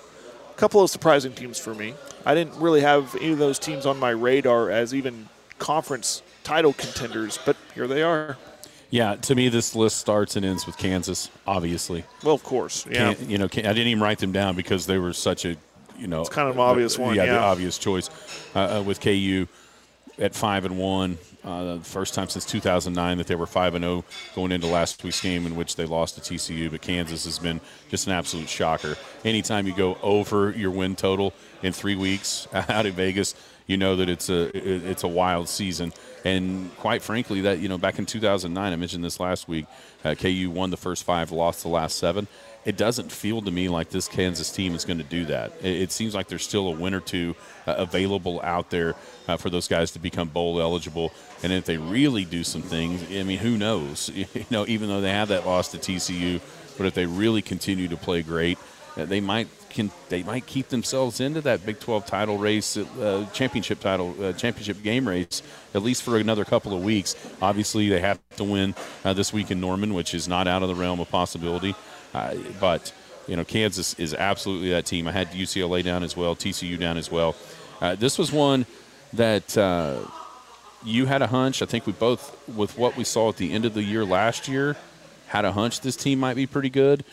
a couple of surprising teams for me. I didn't really have any of those teams on my radar as even conference title contenders, but here they are. Yeah, to me, this list starts and ends with Kansas. Obviously, Well, of course, yeah. Can- you know, I didn't even write them down because they were such a, you know, it's kind of an obvious one, Yeah, yeah. the obvious choice uh, uh, with KU at five and one. Uh, the first time since 2009 that they were five and zero going into last week's game in which they lost to TCU. But Kansas has been just an absolute shocker. Anytime you go over your win total in three weeks out of Vegas, you know that it's a it- it's a wild season. And quite frankly, that you know back in 2009, I mentioned this last week, uh, KU won the first five, lost the last seven. It doesn't feel to me like this Kansas team is going to do that. It, it seems like there's still a win or two uh, available out there uh, for those guys to become bowl eligible. And if they really do some things, I mean, who knows? You know, even though they have that loss to TCU, but if they really continue to play great, uh, they might can they might keep themselves into that Big 12 title race, uh, championship title, uh, championship game race, at least for another couple of weeks. Obviously, they have to win uh, this week in Norman, which is not out of the realm of possibility. Uh, but you know, Kansas is absolutely that team. I had UCLA down as well, TCU down as well. Uh, this was one that uh, you had a hunch. I think we both, with what we saw at the end of the year last year, had a hunch this team might be pretty good,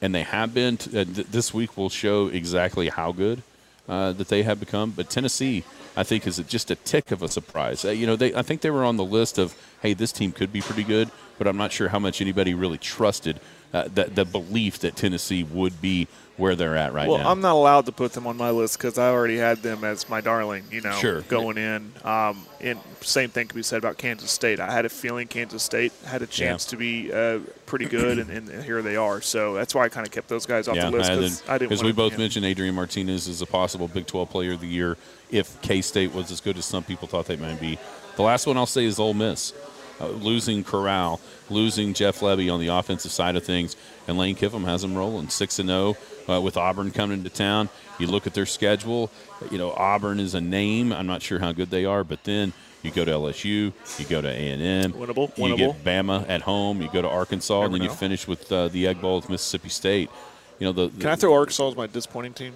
and they have been. T- uh, th- this week will show exactly how good uh, that they have become. But Tennessee, I think, is just a tick of a surprise. Uh, you know, they I think they were on the list of, hey, this team could be pretty good, but I'm not sure how much anybody really trusted uh, the, the belief that Tennessee would be where they're at right Well, now. I'm not allowed to put them on my list because I already had them as my darling. You know, Sure. going in. Um, and same thing can be said about Kansas State. I had a feeling Kansas State had a chance to be uh, pretty good, and, and here they are. So that's why I kind of kept those guys off yeah, the list because I didn't. 'cause want we both yeah. mentioned Adrian Martinez as a possible Big 12 Player of the Year if K State was as good as some people thought they might be. The last one I'll say is Ole Miss. Uh, losing Corral, losing Jerrion Ealy on the offensive side of things, and Lane Kiffin has them rolling six and zero uh, with Auburn coming to town. You look at their schedule. You know Auburn is a name. I'm not sure how good they are, but then you go to LSU, you go to A and M, Winnable, you winnable. get Bama at home, you go to Arkansas, and Never then you finish with uh, the Egg Bowl with Mississippi State. You know the, Can I throw Arkansas as my disappointing team?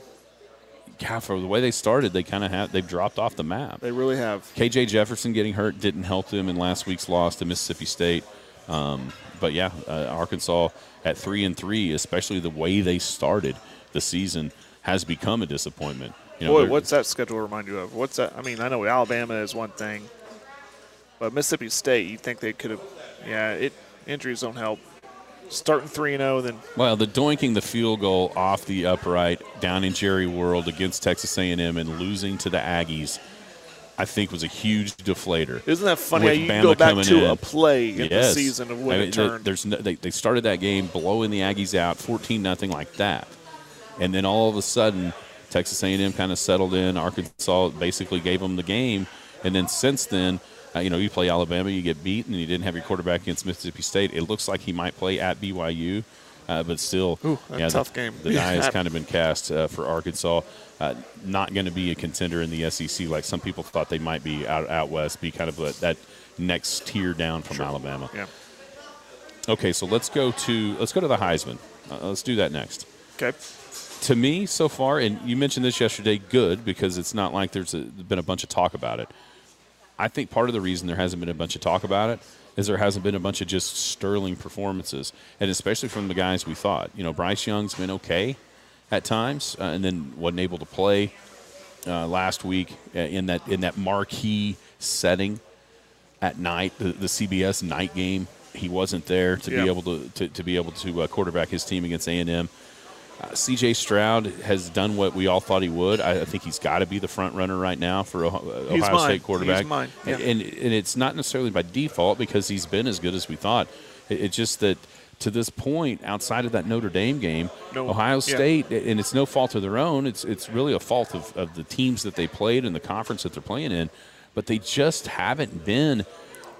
God, for the way they started, they kind of have they've dropped off the map. They really have. KJ Jefferson getting hurt didn't help them in last week's loss to Mississippi State. Um, but yeah, uh, Arkansas at three and three, especially the way they started the season, has become a disappointment. You know, Boy, what's that schedule remind you of? What's that? I mean, I know Alabama is one thing, but Mississippi State, you think they could have? Yeah, it injuries don't help. Starting three and zero, then well, the doinking the field goal off the upright down in Jerry World against Texas A&M and losing to the Aggies, I think was a huge deflator. isn't that funny? How you Bama go back to in. a play in the Yes. season of when I mean, it turned. There's no, they, they started that game blowing the Aggies out, 14 nothing like that, and then all of a sudden, Texas A&M kind of settled in. Arkansas basically gave them the game, and then since then, Uh, you know, you play Alabama, you get beat, and you didn't have your quarterback against Mississippi State. It looks like he might play at BYU, uh, but still, Ooh, yeah, tough the, game. The die has kind of been cast uh, for Arkansas. Uh, not going to be a contender in the SEC like some people thought they might be out out west. Be kind of a, that next tier down from Alabama. Yeah. Okay, so let's go to let's go to the Heisman. Uh, let's do that next. Okay. To me, so far, and you mentioned this yesterday, good because it's not like there's a, been a bunch of talk about it. I think part of the reason there hasn't been a bunch of talk about it is there hasn't been a bunch of just sterling performances, and especially from the guys we thought. You know, Bryce Young's been okay at times, uh, and then wasn't able to play uh, last week uh, in that in that marquee setting at night, the, the CBS night game. He wasn't there to Yeah. be able to, to, to be able to uh, quarterback his team against A and M. Uh, C.J. Stroud has done what we all thought he would. I, I think he's got to be the front runner right now for Ohio, He's Ohio mine. State quarterback. He's mine. Yeah. And and it's not necessarily by default because he's been as good as we thought. It- it's just that to this point, outside of that Notre Dame game, No, Ohio yeah. State, and it's no fault of their own. It's it's really a fault of, of the teams that they played and the conference that they're playing in, but they just haven't been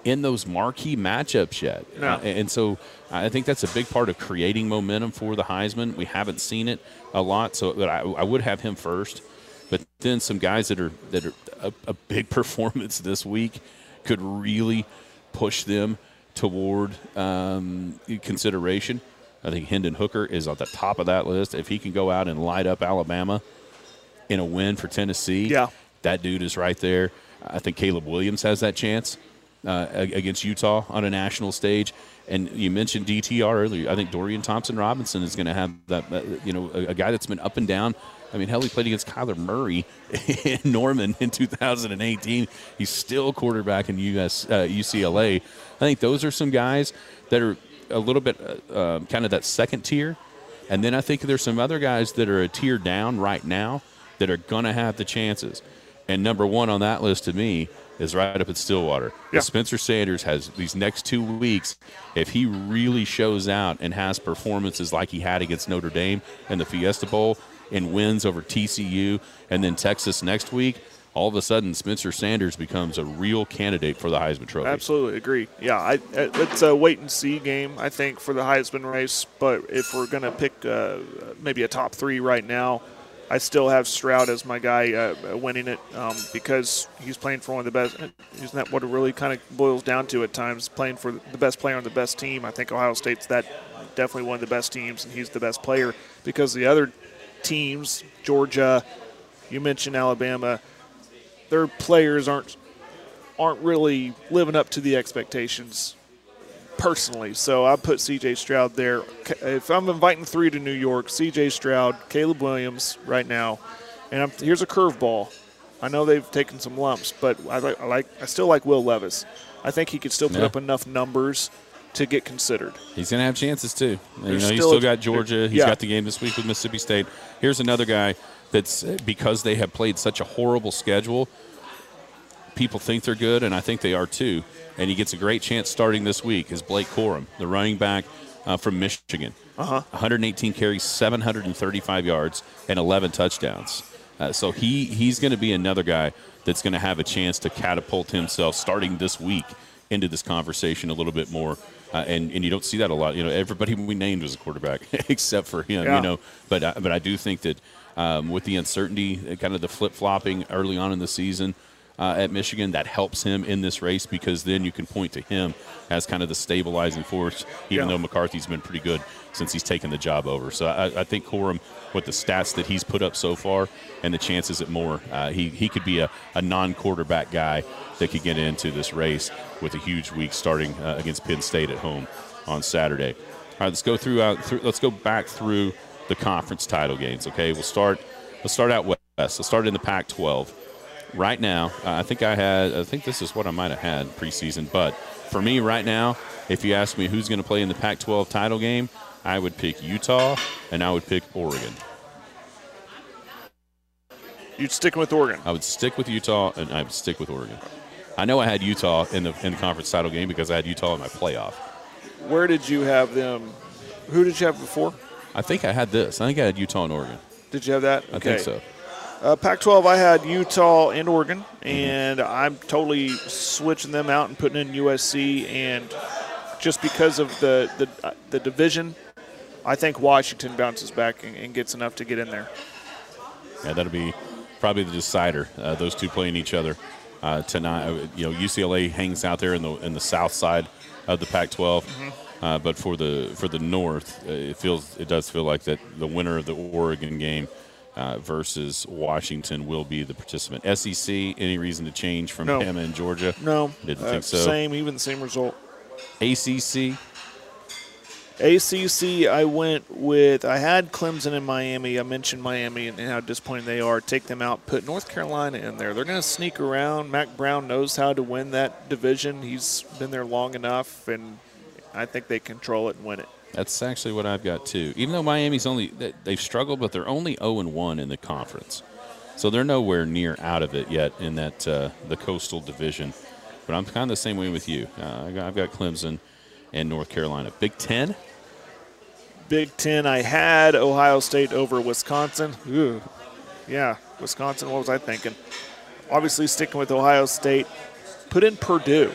in those marquee matchups yet. No. Uh, and so I think that's a big part of creating momentum for the Heisman. We haven't seen it a lot, so but I, I would have him first. But then some guys that are that are a, a big performance this week could really push them toward um, consideration. I think Hendon Hooker is at the top of that list. If he can go out and light up Alabama in a win for Tennessee, Yeah. that dude is right there. I think Caleb Williams has that chance uh, against Utah on a national stage. And you mentioned DTR earlier. I think Dorian Thompson Robinson is going to have that. uh, You know, a, a guy that's been up and down. I mean, hell, he played against Kyler Murray in Norman in 2018. He's still quarterback in US uh, UCLA. I think those are some guys that are a little bit uh, uh, kind of that second tier. And then I think there's some other guys that are a tier down right now that are going to have the chances. And number one on that list to me is right up at Stillwater. Yeah. Spencer Sanders has these next two weeks. If he really shows out and has performances like he had against Notre Dame and the Fiesta Bowl and wins over TCU and then Texas next week, all of a sudden Spencer Sanders becomes a real candidate for the Heisman Trophy. Absolutely agree. Yeah, I, I- it's a wait and see game, I think, for the Heisman race. But if we're going to pick uh, maybe a top three right now, I still have Stroud as my guy uh, winning it um, because he's playing for one of the best. Isn't that what it really kind of boils down to at times? Playing for the best player on the best team. I think Ohio State's that definitely one of the best teams, and he's the best player because the other teams, Georgia, you mentioned Alabama, their players aren't aren't really living up to the expectations personally. So I put C.J. Stroud there. If I'm inviting three to New York, C.J. Stroud, Caleb Williams right now, and I'm, here's a curveball. I know they've taken some lumps, but I like, I like I still like Will Levis. I think he could still put Yeah. up enough numbers to get considered. He's going to have chances too. you know, There's he's still still got Georgia. He's yeah. got the game this week with Mississippi State. Here's another guy that's because they have played such a horrible schedule. People think they're good, and I think they are too. And he gets a great chance starting this week. Is Blake Corum, the running back uh, from Michigan? Uh-huh. 118 carries, 735 yards, and 11 touchdowns. Uh, so he he's going to be another guy that's going to have a chance to catapult himself starting this week into this conversation a little bit more. Uh, and and you don't see that a lot. You know, everybody we named was a quarterback except for him. Yeah. You know, but uh, but I do think that um, with the uncertainty, uh, kind of the flip flopping early on in the season. Uh, at Michigan, that helps him in this race because then you can point to him as kind of the stabilizing force, even Yeah. though McCarthy's been pretty good since he's taken the job over. So I, I think Corum, with the stats that he's put up so far and the chances at more, uh, he, he could be a, a non quarterback guy that could get into this race with a huge week starting uh, against Penn State at home on Saturday. All right, let's go through, uh, through. Let's go back through the conference title games. Okay, we'll start. Let's start out west. Let's start in the Pac-12. Right now, uh, I think I had. I think this is what I might have had preseason. But for me, right now, if you ask me who's going to play in the Pac-12 title game, I would pick Utah and I would pick Oregon. You'd stick with Oregon. I would stick with Utah and I would stick with Oregon. I know I had Utah in the in the conference title game because I had Utah in my playoff. Where did you have them? Who did you have before? I think I had this. I think I had Utah and Oregon. Did you have that? I think so. Uh, Pac-12, I had Utah and Oregon, and I'm totally switching them out and putting in USC. And just because of the the, uh, the division, I think Washington bounces back and, and gets enough to get in there. Yeah, that'll be probably the decider. Uh, those two playing each other uh, tonight. Uh, You know, UCLA hangs out there in the in the south side of the Pac-12, uh, but for the for the North, uh, it feels it does feel like that the winner of the Oregon game uh, versus Washington will be the participant. SEC, any reason to change from No. Bama and Georgia? No, Didn't uh, think so. Same, even the same result. ACC, ACC, I went with. I had Clemson and Miami. I mentioned Miami and how disappointing they are. Take them out. Put North Carolina in there. They're going to sneak around. Mack Brown knows how to win that division. He's been there long enough, and I think they control it and win it. That's actually what I've got too. Even though Miami's only they- they've struggled, but they're only 0 and 1 in the conference, so they're nowhere near out of it yet in that uh, the Coastal Division. But I'm kind of the same way with you. Uh, I've got Clemson and North Carolina. Big Ten. Big Ten, I had Ohio State over Wisconsin. Ooh. Yeah, Wisconsin. What was I thinking? Obviously, sticking with Ohio State. Put in Purdue.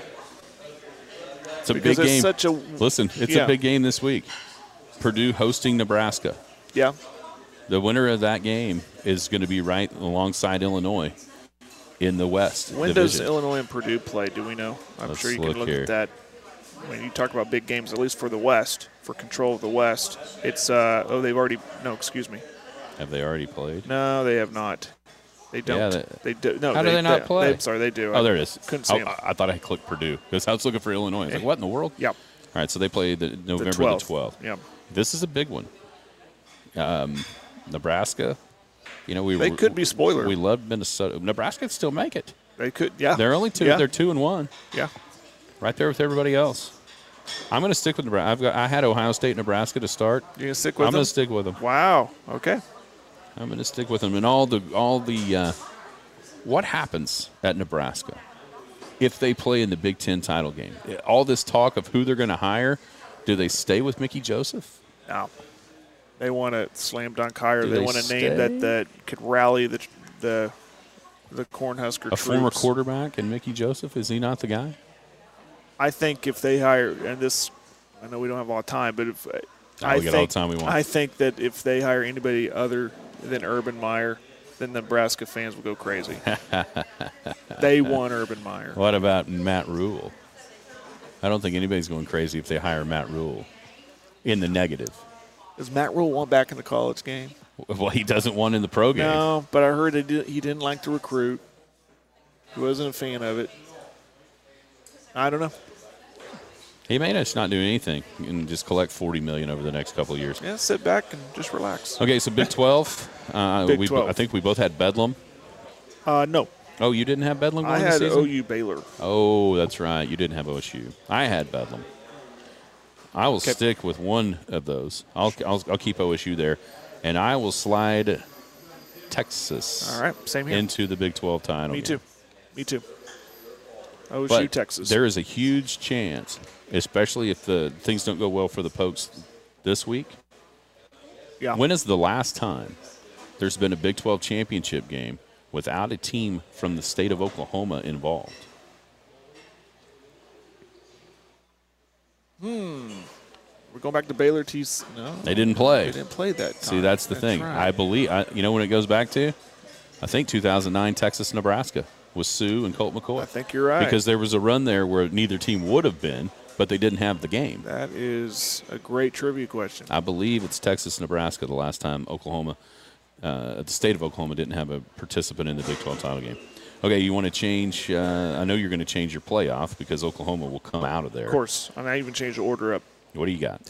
It's a big game. such a- Listen, it's Yeah. a big game this week. Purdue hosting Nebraska. Yeah, The winner of that game is going to be right alongside Illinois in the West. When does. Illinois and Purdue play? Do we know? I'm Let's sure you look can look here. at that. When you talk about big games, at least for the West, for control of the West. It's uh, oh, they've already no, excuse me, Have they already played? no, they have not. They don't. Yeah, they, they- do. No, How do they not play? I'm sorry, they do. Oh, there it is. Couldn't see I, 'em. I- I thought I clicked Purdue because I was looking for Illinois. I was like, what in the world? Yep. All right, so they play the The November 12th. the 12th. Yeah. This is a big one. Um, Nebraska, you know we They were- could be spoiler. We love Minnesota. Nebraska could still make it. They could. Yeah. They're only two. Yeah. They're two and one, yeah. right there with everybody else. I'm going to stick with Nebraska. I've got. I had Ohio State, Nebraska to start. You're gonna stick with I'm them? going to stick with them. Wow. Okay. I'm going to stick with them. And all the all the uh, what happens at Nebraska if they play in the Big Ten title game? All this talk of who they're going to hire. Do they stay with Mickey Joseph? No. they want to slam dunk hire. They, they want a name that that could rally the the the Cornhusker A troops. former quarterback and Mickey Joseph is he not the guy? I think if they hire, and this, I know we don't have a lot of time, but if Oh, I think, the time we want. I think that if they hire anybody other than Urban Meyer, then Nebraska fans will go crazy. they want Urban Meyer. What about Matt Rhule? I don't think anybody's going crazy if they hire Matt Rhule in the negative. Does Matt Rhule want back in the college game? Well, he doesn't want in the pro game. No, but I heard did, he didn't like to recruit. He wasn't a fan of it. I don't know. He may just not do anything and just collect forty million over the next couple of years. Yeah, sit back and just relax. Okay, so Big Twelve. Uh, Big we, 12. I think we both had Bedlam. Uh, no, Oh, you didn't have Bedlam going I had? OU Baylor. Oh, that's right. You didn't have OSU. I had Bedlam. I will Okay. stick with one of those. I'll, I'll, I'll keep OSU there, and I will slide Texas All right, same here. into the Big 12 title. Me game. too. Me too. OSU, But Texas. there is a huge chance, especially if the things don't go well for the Pokes this week. yeah. When is the last time there's been a Big 12 championship game without a team from the state of Oklahoma involved? Hmm. We're going back to Baylor. T. No, They didn't play. they didn't play that. See, that's the thing. right. I believe, I, you know, when it goes back to, I think 2009 Texas Nebraska with Suh and Colt McCoy. I think you're right. Because there was a run there where neither team would have been, but they didn't have the game. that is a great trivia question. I believe it's Texas Nebraska the last time Oklahoma, uh, the state of Oklahoma didn't have a participant in the Big 12 title game. Okay, you want to change? Uh, I know you're going to change your playoff because Oklahoma will come out of there. Of course, and I even changed the order up What do you got?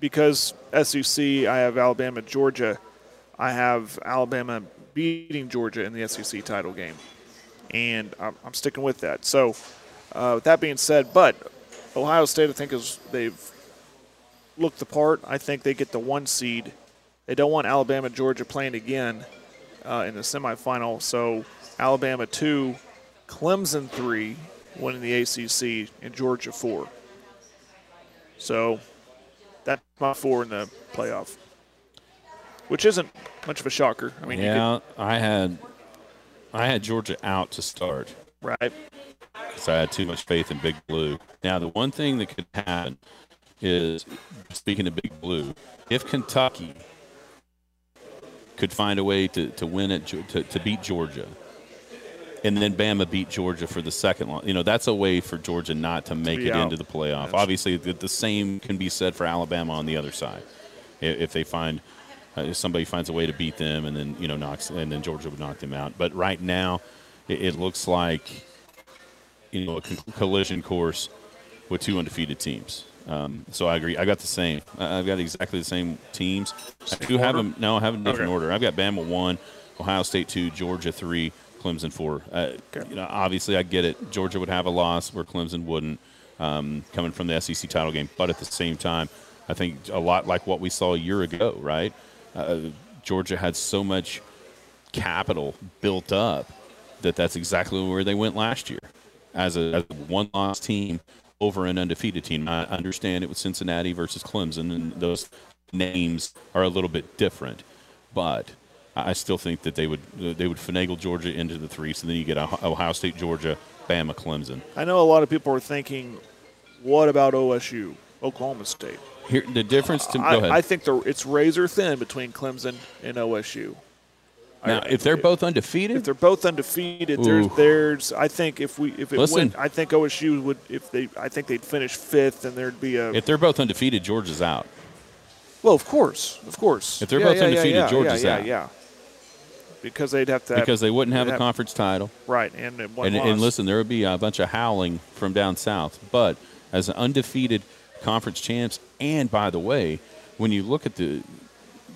because SEC. I have Alabama, Georgia. I have Alabama beating Georgia in the SEC title game, and I'm, I'm sticking with that. So, uh, with that being said, but Ohio State, I think, is they've looked the part. I think they get the one seed. They don't want Alabama, Georgia playing again uh, in the semifinal. So, Alabama two, Clemson three, winning the ACC, and Georgia four. So, that's my four in the playoff, which isn't much of a shocker. I mean, Yeah, I had I had Georgia out to start could, right? because I had too much faith in Big Blue. Now, the one thing that could happen is, speaking of Big Blue, if Kentucky could find a way to, to win it, to, to beat Georgia, and then Bama beat Georgia for the second you know, that's a way for Georgia not to make be it out. into the playoff. That's- Obviously, the, the same can be said for Alabama on the other side. If they find uh, if somebody finds a way to beat them, and then you know knocks, and then Georgia would knock them out. But right now, it, it looks like you know a collision course with two undefeated teams. Um, so I agree. I got the same. I've got exactly the same teams. I do have them. No, I have a different Okay. order. I've got Bama one, Ohio State two, Georgia three, Clemson four. Uh, you know, obviously, I get it. Georgia would have a loss where Clemson wouldn't, um, coming from the SEC title game. But at the same time, I think a lot like what we saw a year ago. Right, uh, Georgia had so much capital built up that that's exactly where they went last year as a, as a one loss team over an undefeated team. I understand it was Cincinnati versus Clemson, and those names are a little bit different, but I still think that they would they would finagle Georgia into the three, so then you get Ohio State, Georgia, Bama, Clemson. I know a lot of people are thinking, what about OSU, Oklahoma State? Here, the difference to go I. I think the, it's razor thin between Clemson and OSU. Now, I- if they're both undefeated, if they're both undefeated, there's Ooh. there's I think if we if it Listen. went, I think OSU would if they I think they'd finish fifth and there'd be a if they're both undefeated, Georgia's out. well of course of course If they're Yeah, both yeah, undefeated, yeah, Georgia's out. yeah, yeah. because they'd have to have, Because they wouldn't have a conference title. right and And, and listen, there would be a bunch of howling from down south. But as an undefeated conference champs, and by the way, when you look at the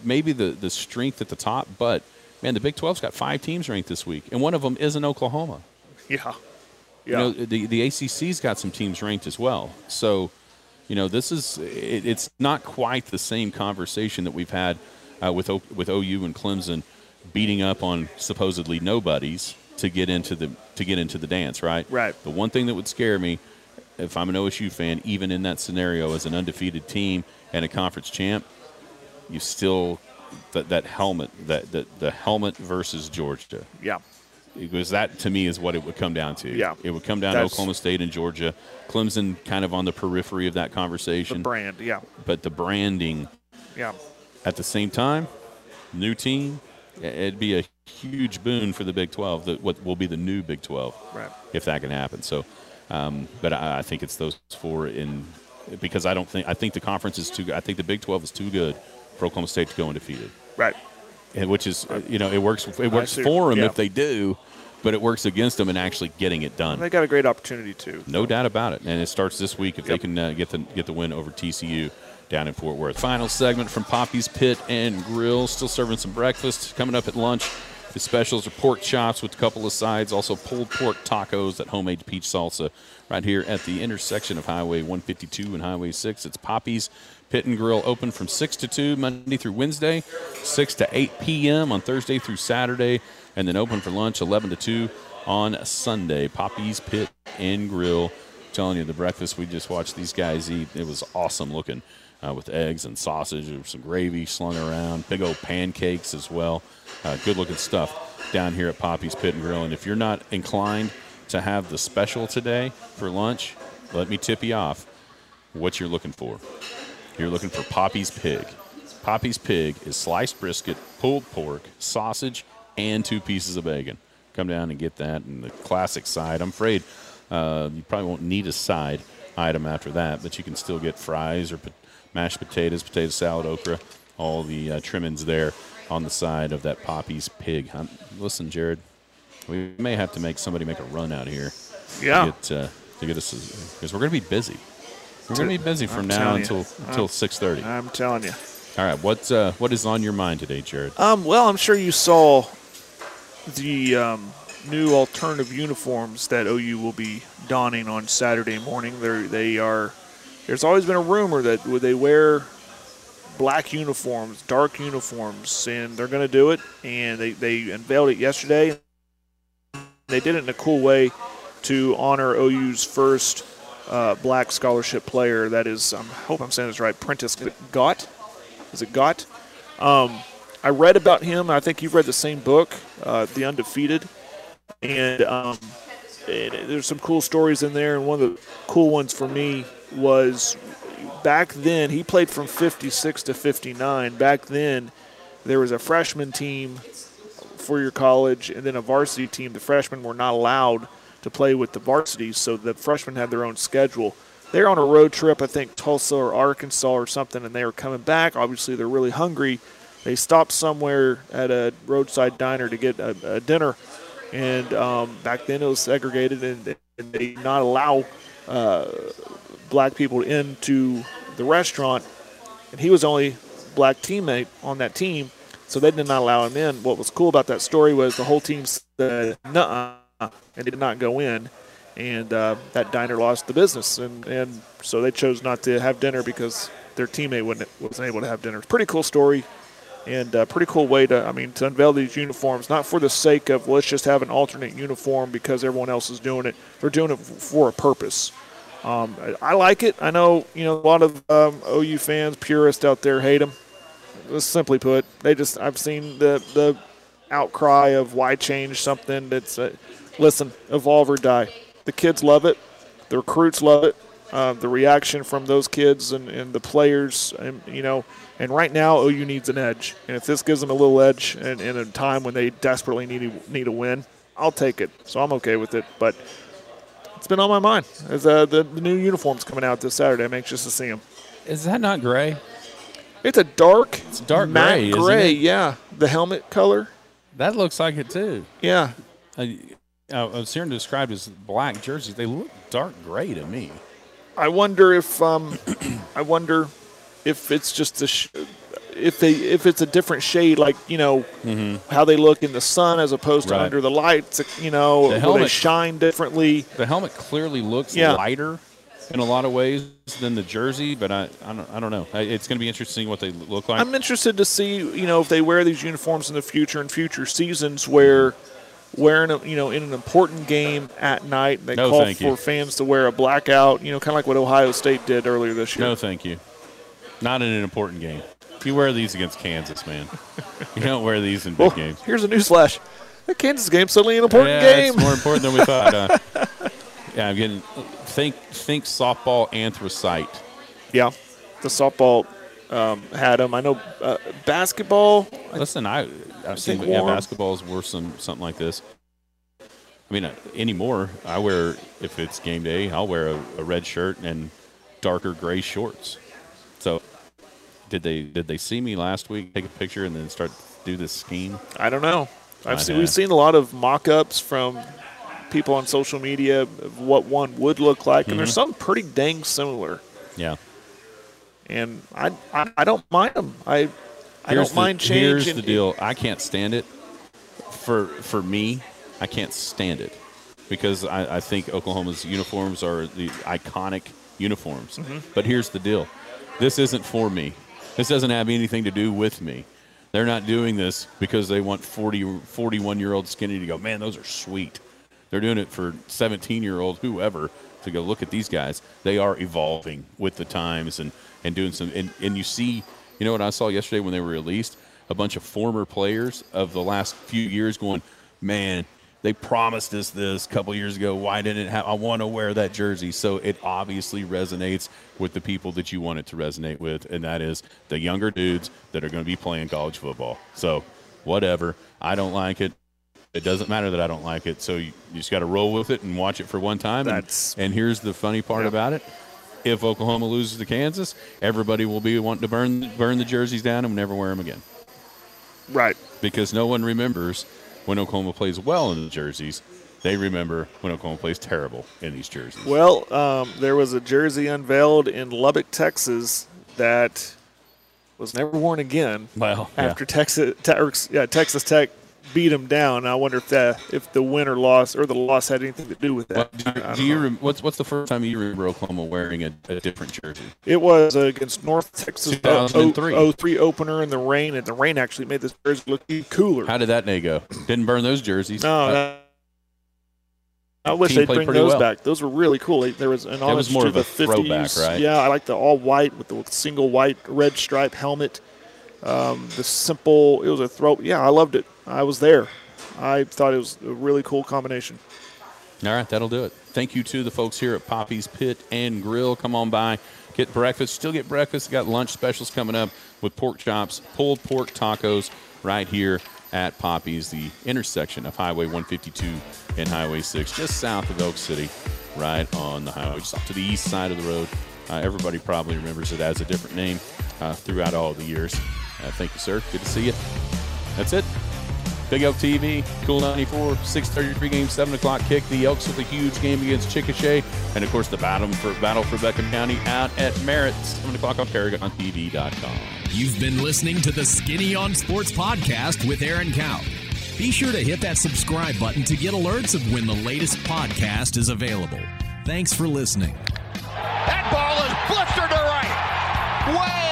maybe the, the strength at the top, but man, the Big 12's got five teams ranked this week, and one of them is in Oklahoma. yeah yeah You know, the the ACC's got some teams ranked as well. So, you know, this is it, it's not quite the same conversation that we've had uh, with O, with OU and Clemson beating up on supposedly nobodies to get into the to get into the dance, right? Right. The one thing that would scare me if I'm an OSU fan, even in that scenario as an undefeated team and a conference champ, you still that that helmet that the, the helmet versus Georgia yeah because that to me is what it would come down to. Yeah. it would come down That's- to Oklahoma State and Georgia, Clemson kind of on the periphery of that conversation. the brand yeah but the branding yeah at the same time, new team, it'd be a huge boon for the Big Twelve. That what will be the new Big Twelve, Right. if that can happen. So, um, but I, I think it's those four in because I don't think I think the conference is too. I think the Big Twelve is too good Oklahoma State to go undefeated right and which is you know it works it works for them Yeah. if they do, but it works against them in actually getting it done. they got a great opportunity too No doubt about it, and it starts this week if they can uh, get the get the win over TCU down in Fort Worth. Final segment from Poppy's Pit and Grill, still serving some breakfast coming up at lunch. The specials are pork chops with a couple of sides, also pulled pork tacos, that homemade peach salsa, right here at the intersection of Highway 152 and Highway 6. It's Poppy's Pit and Grill, open from 6 to 2 Monday through Wednesday, 6 to 8 p.m. on Thursday through Saturday, and then open for lunch 11 to 2 on Sunday. Poppy's Pit and Grill. telling you, the breakfast we just watched these guys eat, it was awesome looking uh, with eggs and sausage and some gravy slung around, big old pancakes as well. Uh, good looking stuff down here at Poppy's Pit and Grill. And if you're not inclined to have the special today for lunch, let me tip you off what you're looking for. You're looking for Poppy's Pig. Poppy's Pig is sliced brisket, pulled pork, sausage, and two pieces of bacon. Come down and get that and the classic side. I'm afraid uh, you probably won't need a side item after that, but you can still get fries or pot- mashed potatoes, potato salad, okra, all the uh, trimmings there on the side of that Poppy's Pig. Um, listen, Jared, we may have to make somebody make a run out here yeah to get, uh, to get us because we're going to be busy. We're going to be busy from I'm now telling you. until until six thirty. I'm telling you All right, what's uh, what is on your mind today, Jared? Um, well, I'm sure you saw the um, new alternative uniforms that OU will be donning on Saturday morning. They're, they are. There's always been a rumor that would they wear black uniforms, dark uniforms, and they're going to do it. And they, they unveiled it yesterday. They did it in a cool way to honor OU's first uh, black scholarship player. That is, I hope I'm saying this right, Prentice Gautt. Is it Gautt? Um, I read about him. I think you've read the same book, uh, The Undefeated, and, um, and there's some cool stories in there. And one of the cool ones for me was back then he played from 56 to 59. Back then, there was a freshman team for your college and then a varsity team. The freshmen were not allowed to play with the varsities, so the freshmen had their own schedule. They're on a road trip, I think Tulsa or Arkansas or something, and they were coming back. Obviously, they're really hungry. They stopped somewhere at a roadside diner to get a, a dinner, and um, back then it was segregated, and, and they did not allow uh, black people into the restaurant. And he was the only black teammate on that team, so they did not allow him in. What was cool about that story was the whole team said "nuh," and did not go in, and uh, that diner lost the business, and and so they chose not to have dinner because their teammate wasn't wasn't able to have dinner. It's pretty cool story, and uh, pretty cool way to I mean to unveil these uniforms, not for the sake of let's just have an alternate uniform because everyone else is doing it. They're doing it for a purpose. Um, I, like it. I know you know a lot of um, OU fans, purists out there hate them. Simply put, they just I've seen the the outcry of why change something that's uh, listen evolve or die. The kids love it, the recruits love it, uh, the reaction from those kids and, and the players, and you know. And right now, OU needs an edge, and if this gives them a little edge in, in a time when they desperately need need a win, I'll take it. So I'm okay with it, but it's been on my mind as uh, the, the new uniforms coming out this Saturday. I'm anxious to see them. Is that not gray? It's a dark, It's dark matte gray, gray. Yeah, the helmet color. That looks like it too. Yeah, I, I was hearing described as black jerseys. They look dark gray to me. I wonder if um, I wonder if it's just a sh- if they if it's a different shade, like you know how they look in the sun as opposed to Mm-hmm. Right. under the lights. You know, The will they shine differently? The helmet clearly looks Yeah. lighter in a lot of ways than the jersey, but I I don't, I don't know. It's going to be interesting what they look like. I'm interested to see, you know, if they wear these uniforms in the future in future seasons where wearing, a, you know, in an important game at night, they No, call for you. fans to wear a blackout, you know, kind of like what Ohio State did earlier this year. no, thank you. Not in an important game. You wear these against Kansas, man. you don't wear these in big Well, games. here's a newsflash. The Kansas game's suddenly an important yeah, game. it's more important than we thought. Uh, yeah, I'm getting think think softball anthracite. Yeah, the softball um, had them. I know uh, basketball. Listen, I I've seen yeah, basketballs wore some something like this. I mean, uh, anymore, I wear if it's game day, I'll wear a, a red shirt and darker gray shorts. So, did they did they see me last week take a picture and then start do this scheme? I don't know. I've seen, we've seen a lot of mock-ups from people on social media of what one would look like, and Mm-hmm. there's some pretty dang similar. Yeah. And I, I, I don't mind them. I, I Here's don't mind the, change. Here's and- the deal. I can't stand it. For for me, I can't stand it because I, I think Oklahoma's uniforms are the iconic uniforms. Mm-hmm. But here's the deal. This isn't for me. This doesn't have anything to do with me. They're not doing this because they want 40, 41 year old skinny to go, man, those are sweet. They're doing it for 17 year old whoever to go look at these guys. They are evolving with the times and, and doing some. And, and you see, you know what I saw yesterday when they were released? A bunch of former players of the last few years going, man, they promised us this a couple years ago. Why didn't it have? I want to wear that jersey. So it obviously resonates with the people that you want it to resonate with, and that is the younger dudes that are going to be playing college football. So whatever. I don't like it. It doesn't matter that I don't like it. So you, you just got to roll with it and watch it for one time. And- That's- and, here's the funny part Yeah. about it. If Oklahoma loses to Kansas, everybody will be wanting to burn burn the jerseys down and never wear them again right. because no one remembers when Oklahoma plays well in the jerseys. They remember when Oklahoma plays terrible in these jerseys. Well, um, there was a jersey unveiled in Lubbock, Texas, that was never worn again. Well, yeah. after Texas, te- or, yeah, Texas Tech beat them down. I wonder if that if the win or loss or the loss had anything to do with that. What, do, I don't you rem- what's what's the first time you remember Oklahoma wearing a, a different jersey? It was uh, against North Texas. 2003. 0- 03 opener in the rain, and the rain actually made this jersey look even cooler. How did that day go? Didn't burn those jerseys. no, Uh, I wish they'd bring those well. back. Those were really cool. There was an homage more to of the a throwback, right? Yeah, I like the all white with the single white red stripe helmet. Um, the simple, it was a throw. Yeah, I loved it. I was there. I thought it was a really cool combination. All right, that'll do it. Thank you to the folks here at Poppy's Pit and Grill. Come on by, get breakfast. Still get breakfast. Got lunch specials coming up with pork chops, pulled pork tacos right here at Poppy's, the intersection of Highway 152 and Highway 6, just south of Elk City, right on the highway, just off to the east side of the road. Uh, everybody probably remembers it as a different name uh, throughout all the years. Uh, thank you, sir. Good to see you. That's it. Big Elk TV, Cool 94, 6:33 game, 7 o'clock kick. The Elks with a huge game against Chickasha, and of course the battle for battle for Beckham County out at Merritt, 7 o'clock on ParagonTV.com. You've been listening to the Skinny on Sports podcast with Aaron Cow. Be sure to hit that subscribe button to get alerts of when the latest podcast is available. Thanks for listening. That ball is blistered to right. Way